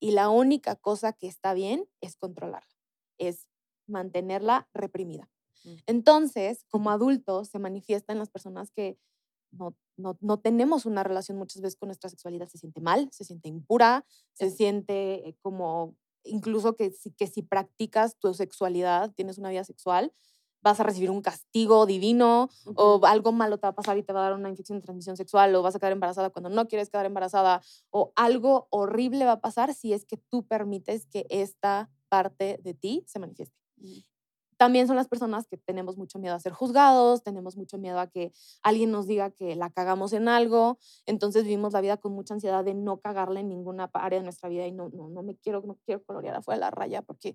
Y la única cosa que está bien es controlarla, es mantenerla reprimida. Mm. Entonces, como adultos, se manifiesta en las personas que no, no, no tenemos una relación muchas veces con nuestra sexualidad, se siente mal, se siente impura, se siente eh, como incluso que si, que si practicas tu sexualidad, tienes una vida sexual, vas a recibir un castigo divino o algo malo te va a pasar y te va a dar una infección de transmisión sexual o vas a quedar embarazada cuando no quieres quedar embarazada o algo horrible va a pasar si es que tú permites que esta parte de ti se manifieste. Ujú. También son las personas que tenemos mucho miedo a ser juzgados, tenemos mucho miedo a que alguien nos diga que la cagamos en algo, entonces vivimos la vida con mucha ansiedad de no cagarla en ninguna área de nuestra vida y no, no, no me quiero, no quiero colorear afuera de la raya porque,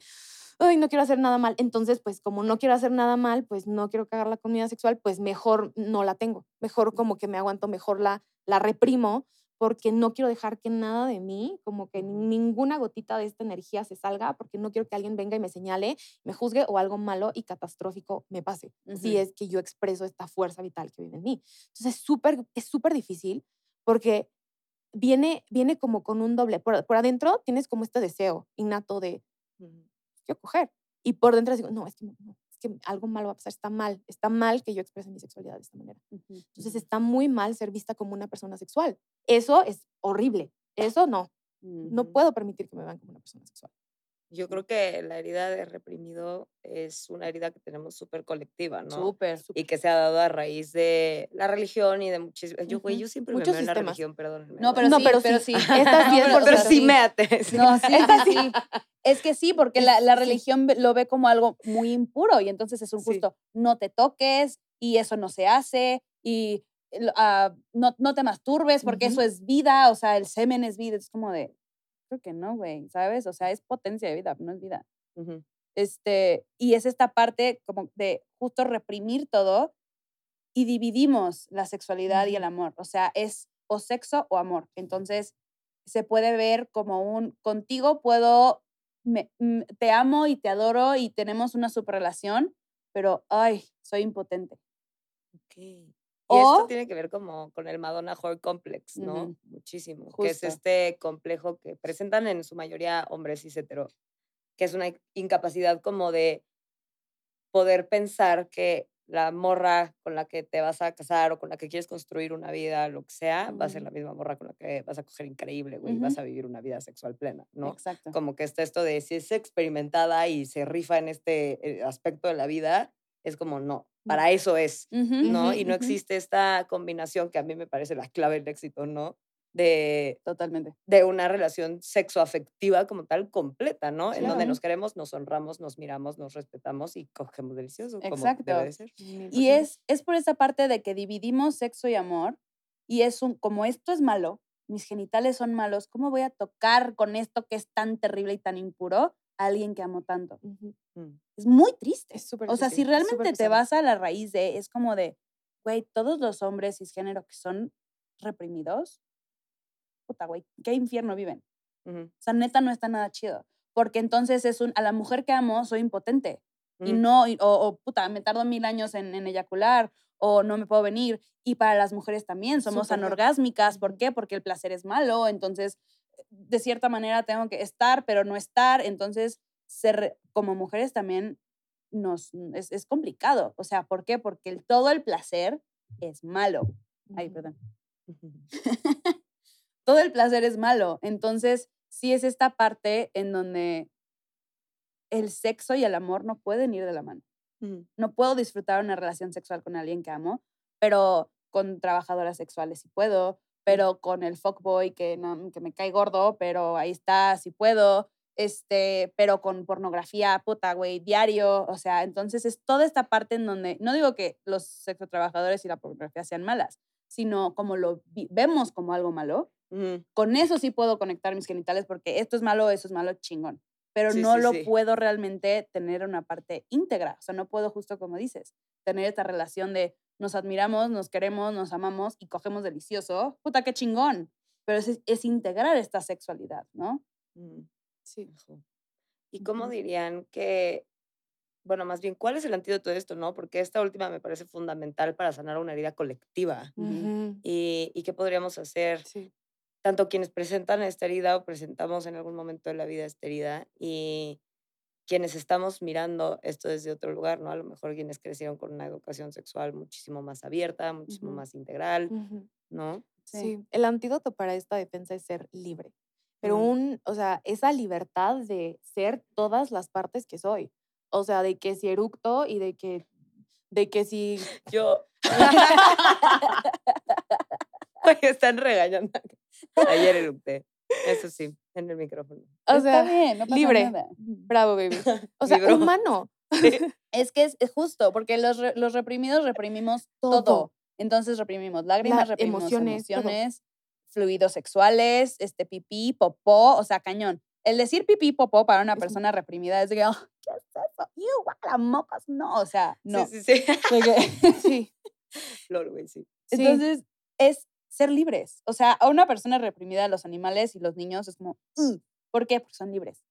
ay, no quiero hacer nada mal. Entonces, pues como no quiero hacer nada mal, pues no quiero cagar la comida sexual, pues mejor no la tengo, mejor como que me aguanto, mejor la, la reprimo porque no quiero dejar que nada de mí, como que ni- ninguna gotita de esta energía se salga, porque no quiero que alguien venga y me señale, me juzgue o algo malo y catastrófico me pase, si Ujú. es que yo expreso esta fuerza vital que vive en mí. Entonces es súper, es súper difícil porque viene, viene como con un doble, por, por adentro tienes como este deseo innato de quiero coger, y por dentro digo, no, es que, no, no, que algo malo va a pasar, está mal, está mal que yo exprese mi sexualidad de esta manera. Ujú, Entonces ujú. está muy mal ser vista como una persona sexual. Eso es horrible. Eso no. No Ujú. puedo permitir que me vean como una persona sexual. Yo creo que la herida de reprimido es una herida que tenemos súper colectiva, ¿no? Súper. Y que se ha dado a raíz de la religión y de muchísimas... Yo, güey, yo siempre Muchos me veo en la sistemas. religión, perdónenme. No, pero No, sí, pero pero sí. Esta No, sí es pero- por Pero pero sí sí. méate. sí. No, sí, sí, sí. Es que sí, porque la, la religión lo ve como algo muy impuro y entonces es un Sí. justo, no te toques y eso no se hace y ah, no, no te masturbes porque eso es vida, o sea, el semen es vida. Es como de, creo que no, güey, ¿sabes? O sea, es potencia de vida, no es vida. Este, y es esta parte como de justo reprimir todo y dividimos la sexualidad y el amor. O sea, es o sexo o amor. Entonces, se puede ver como un, contigo puedo, me- mm, te amo y te adoro y tenemos una super relación, pero, ay, soy impotente. Ok. Y esto O- tiene que ver como con el Madonna Whore Complex, ¿no? Ujú. Muchísimo. Que es Justo. este complejo que presentan en su mayoría hombres cis hetero, que es una incapacidad como de poder pensar que la morra con la que te vas a casar o con la que quieres construir una vida, lo que sea, va a ser la misma morra con la que vas a coger increíble, güey, vas a vivir una vida sexual plena, ¿no? Exacto. Como que está esto de si es experimentada y se rifa en este eh, aspecto de la vida, es como no, para eso es. ¿no? Y no existe esta combinación que a mí me parece la clave del éxito, ¿no? De, Totalmente. de una relación sexoafectiva como tal completa, ¿no? En donde nos queremos, nos honramos, nos miramos, nos respetamos y cogemos delicioso, como Exacto. debe ser. Y es, es por esa parte de que dividimos sexo y amor y es un, como esto es malo, mis genitales son malos, ¿cómo voy a tocar con esto que es tan terrible y tan impuro a alguien que amo tanto? Mm. Es muy triste. Es súper O sea, difícil, si realmente te vas a la raíz de, es como de, güey, todos los hombres cisgénero que son reprimidos, puta, güey, ¿qué infierno viven? Ujú, O sea, neta no está nada chido. Porque entonces es un, a la mujer que amo soy impotente. Y ujú. no, y- o, o, puta, me tardo mil años en, en eyacular, o no me puedo venir. Y para las mujeres también, somos claro. anorgásmicas. ¿Por qué? Porque el placer es malo. Entonces, de cierta manera tengo que estar, pero no estar. Entonces, ser, como mujeres también nos, es, es complicado. O sea, ¿por qué? Porque el, todo el placer es malo. Ay, perdón. todo el placer es malo. Entonces, sí es esta parte en donde el sexo y el amor no pueden ir de la mano. No puedo disfrutar una relación sexual con alguien que amo, pero con trabajadoras sexuales sí puedo, pero con el fuckboy que, no, que me cae gordo, pero ahí está, sí puedo, este, pero con pornografía, puta, güey, diario, o sea, entonces es toda esta parte en donde, no digo que los sexotrabajadores y la pornografía sean malas, sino como lo vemos como algo malo, con eso sí puedo conectar mis genitales porque esto es malo, eso es malo, chingón. Pero no lo puedo realmente tener una parte íntegra. O sea, no puedo, justo como dices, tener esta relación de nos admiramos, nos queremos, nos amamos y cogemos delicioso. Puta, qué chingón. Pero es, es integrar esta sexualidad, ¿no? Mm, sí. ¿Y cómo dirían que, bueno, más bien, cuál es el antídoto de esto, no? Porque esta última me parece fundamental para sanar una herida colectiva. y, y, qué podríamos hacer tanto quienes presentan esta herida o presentamos en algún momento de la vida esta herida y quienes estamos mirando esto desde otro lugar, ¿no? A lo mejor quienes crecieron con una educación sexual muchísimo más abierta, muchísimo más integral, ¿no? Sí. el antídoto para esta defensa es ser libre. Pero un, o sea, esa libertad de ser todas las partes que soy. O sea, de que si eructo y de que, de que si... Yo... están regañando. Ayer erupté. Eso sí, en el micrófono. O sea, libre. Bravo, baby. O sea, humano. Es que es, justo, porque los, los reprimidos reprimimos todo. Entonces reprimimos lágrimas, reprimimos emociones, emociones fluidos sexuales, este pipí, popó, o sea, cañón. El decir pipí, popó para una persona reprimida es de que, oh, ¿qué es eso? ¡Iu, mocas! No, o sea, no. Sí, sí, sí. sí. Lol, güey, sí. Entonces, es ser libres. O sea, a una persona reprimida, los animales y los niños es como, ¿por qué? Porque son libres.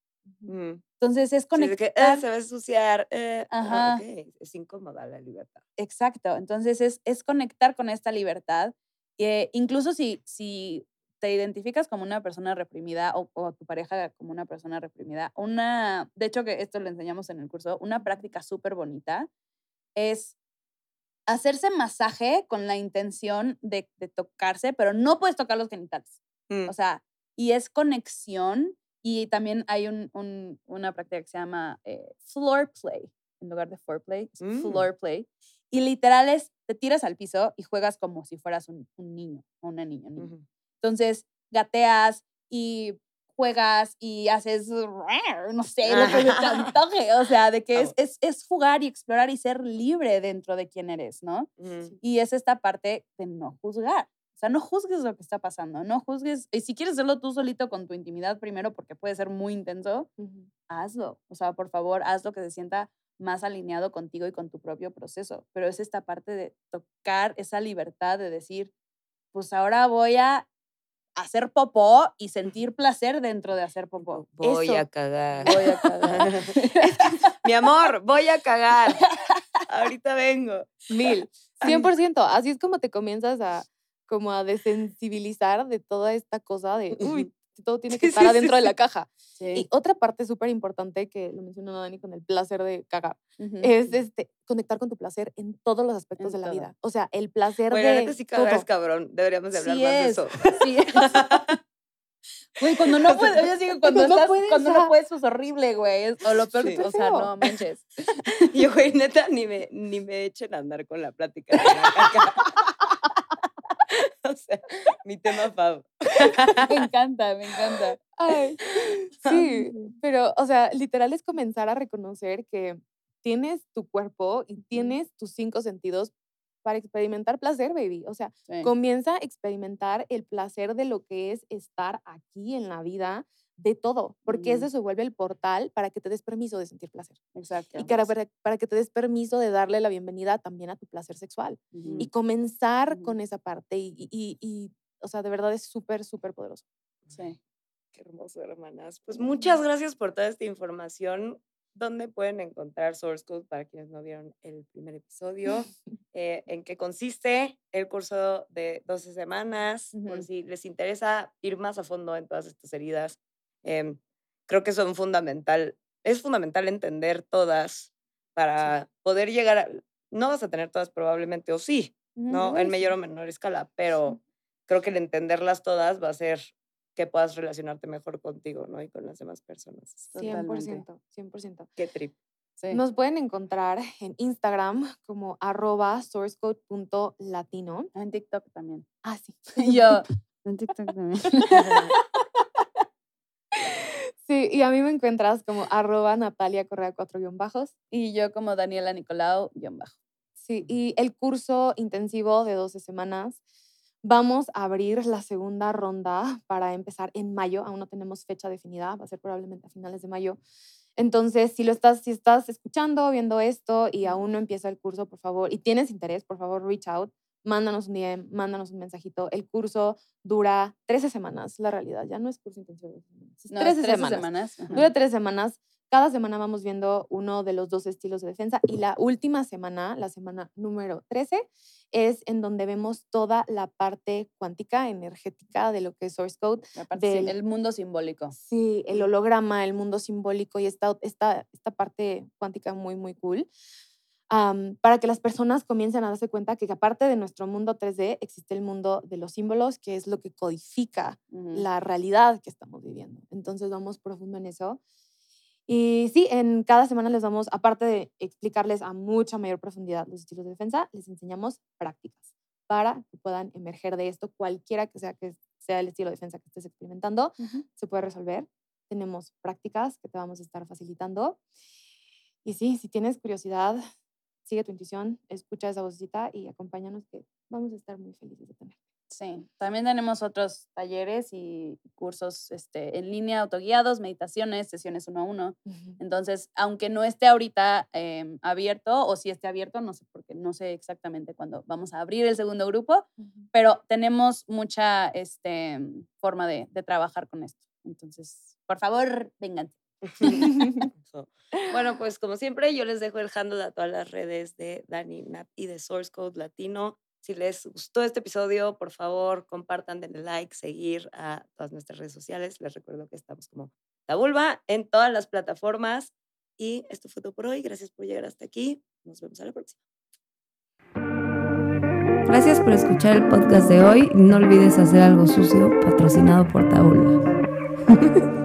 Entonces es conectar. Sí, que, se va a ensuciar. Eh, ah, Ajá. Es incómoda la libertad. Exacto. Entonces es, es conectar con esta libertad. Eh, incluso si, si te identificas como una persona reprimida o, o, tu pareja como una persona reprimida, una, de hecho que esto lo enseñamos en el curso, una práctica súper bonita es hacerse masaje con la intención de, tocarse, pero no puedes tocar los genitales. Mm. O sea, y es conexión y también hay un, una práctica que se llama eh, floor play, en lugar de foreplay, es mm. floor play. Y literal es, te tiras al piso y juegas como si fueras un, niño o una niña. Entonces, gateas y juegas y haces, no sé, lo que te antoje. O sea, de que es, es, es, jugar y explorar y ser libre dentro de quién eres, ¿no? Y es esta parte de no juzgar. O sea, no juzgues lo que está pasando, no juzgues, y si quieres hacerlo tú solito con tu intimidad primero, porque puede ser muy intenso, hazlo. O sea, por favor, haz lo que se sienta más alineado contigo y con tu propio proceso. Pero es esta parte de tocar esa libertad de decir, pues ahora voy a hacer popó y sentir placer dentro de hacer popó. Voy a cagar. Voy a cagar. Mi amor, voy a cagar. Ahorita vengo. Mil. 100%. Así es como te comienzas a como a desensibilizar de toda esta cosa de, uy, todo tiene que estar adentro de la caja. Y otra parte súper importante que lo mencionó Dani con el placer de cagar es este, conectar con tu placer en todos los aspectos de la vida. O sea, el placer bueno, de. sí cagar cabrón. Deberíamos de hablar más de eso. Sí. Güey, cuando no puedes, yo digo, cuando, no puedes, cuando no puedes, es horrible, güey. O lo peor, o sea, no manches. Yo, güey, neta, ni me, ni me echen a andar con la plática. o sea, mi tema fav. me encanta, me encanta. Ay, sí, pero, o sea, literal es comenzar a reconocer que tienes tu cuerpo y tienes tus cinco sentidos para experimentar placer, baby. O sea, comienza a experimentar el placer de lo que es estar aquí en la vida, de todo, porque ese se vuelve el portal para que te des permiso de sentir placer. Exacto. Y para, para que te des permiso de darle la bienvenida también a tu placer sexual. Y comenzar con esa parte. Y, y, y, o sea, de verdad es súper, súper poderoso. Sí. Qué hermoso, hermanas. Pues muchas gracias por toda esta información dónde pueden encontrar Source Code para quienes no vieron el primer episodio, eh, en qué consiste el curso de 12 semanas, por Ujú. si les interesa ir más a fondo en todas estas heridas. Em, creo que son fundamental, es fundamental entender todas para poder llegar a, no vas a tener todas probablemente, o sí, ¿no? En mayor o menor escala, pero creo que el entenderlas todas va a hacer que puedas relacionarte mejor contigo, ¿no? Y con las demás personas. 100%, 100%. Qué trip. Sí. Nos pueden encontrar en Instagram como arroba sourcecode.latino. En TikTok también. Ah, sí. Yo, en TikTok también. Sí, y a mí me encuentras como arroba Natalia Correa 4 guion bajos. Y yo como Daniela Nicolau, guion bajo. Sí, y el curso intensivo de 12 semanas, vamos a abrir la segunda ronda para empezar en mayo. Aún no tenemos fecha definida, va a ser probablemente a finales de mayo. Entonces, si lo estás, si estás escuchando, viendo esto y aún no empieza el curso, por favor, y tienes interés, por favor, reach out, mándanos un DM, mándanos un mensajito. El curso dura 13 semanas, la realidad, ya no es curso intensivo de 12 semanas, es No, 13 es 13 semanas. Dura tres semanas. Cada semana vamos viendo uno de los dos estilos de defensa y la última semana, la semana número 13, es en donde vemos toda la parte cuántica, energética de lo que es Source Code. La parte sim- del- el mundo simbólico. Sí, el holograma, el mundo simbólico y esta, esta, esta parte cuántica muy, muy cool. Am, para que las personas comiencen a darse cuenta que aparte de nuestro mundo 3D existe el mundo de los símbolos, que es lo que codifica Ujú. la realidad que estamos viviendo. Entonces vamos profundo en eso. Y sí, en cada semana les vamos, aparte de explicarles a mucha mayor profundidad los estilos de defensa, les enseñamos prácticas para que puedan emerger de esto, cualquiera que sea que sea el estilo de defensa que estés experimentando, Ujú. se puede resolver. Tenemos prácticas que te vamos a estar facilitando. Y sí, si tienes curiosidad, sigue tu intuición, escucha esa vocecita y acompáñanos que vamos a estar muy felices de tener. Sí, también tenemos otros talleres y cursos este, en línea, autoguiados, meditaciones, sesiones uno a uno. Entonces, aunque no esté ahorita em, abierto, o si esté abierto, no sé, porque no sé exactamente cuándo vamos a abrir el segundo grupo, pero tenemos mucha este, forma de, de trabajar con esto. Entonces, por favor, vengan. Bueno, pues como siempre, yo les dejo el handle a todas las redes de Dani, Nat y de Source Code Latino. Si les gustó este episodio, por favor, compartan, denle like, seguir a todas nuestras redes sociales. Les recuerdo que estamos como Tabulba en todas las plataformas. Y esto fue todo por hoy. Gracias por llegar hasta aquí. Nos vemos a la próxima. Gracias por escuchar el podcast de hoy. No olvides hacer algo sucio patrocinado por Tabulba.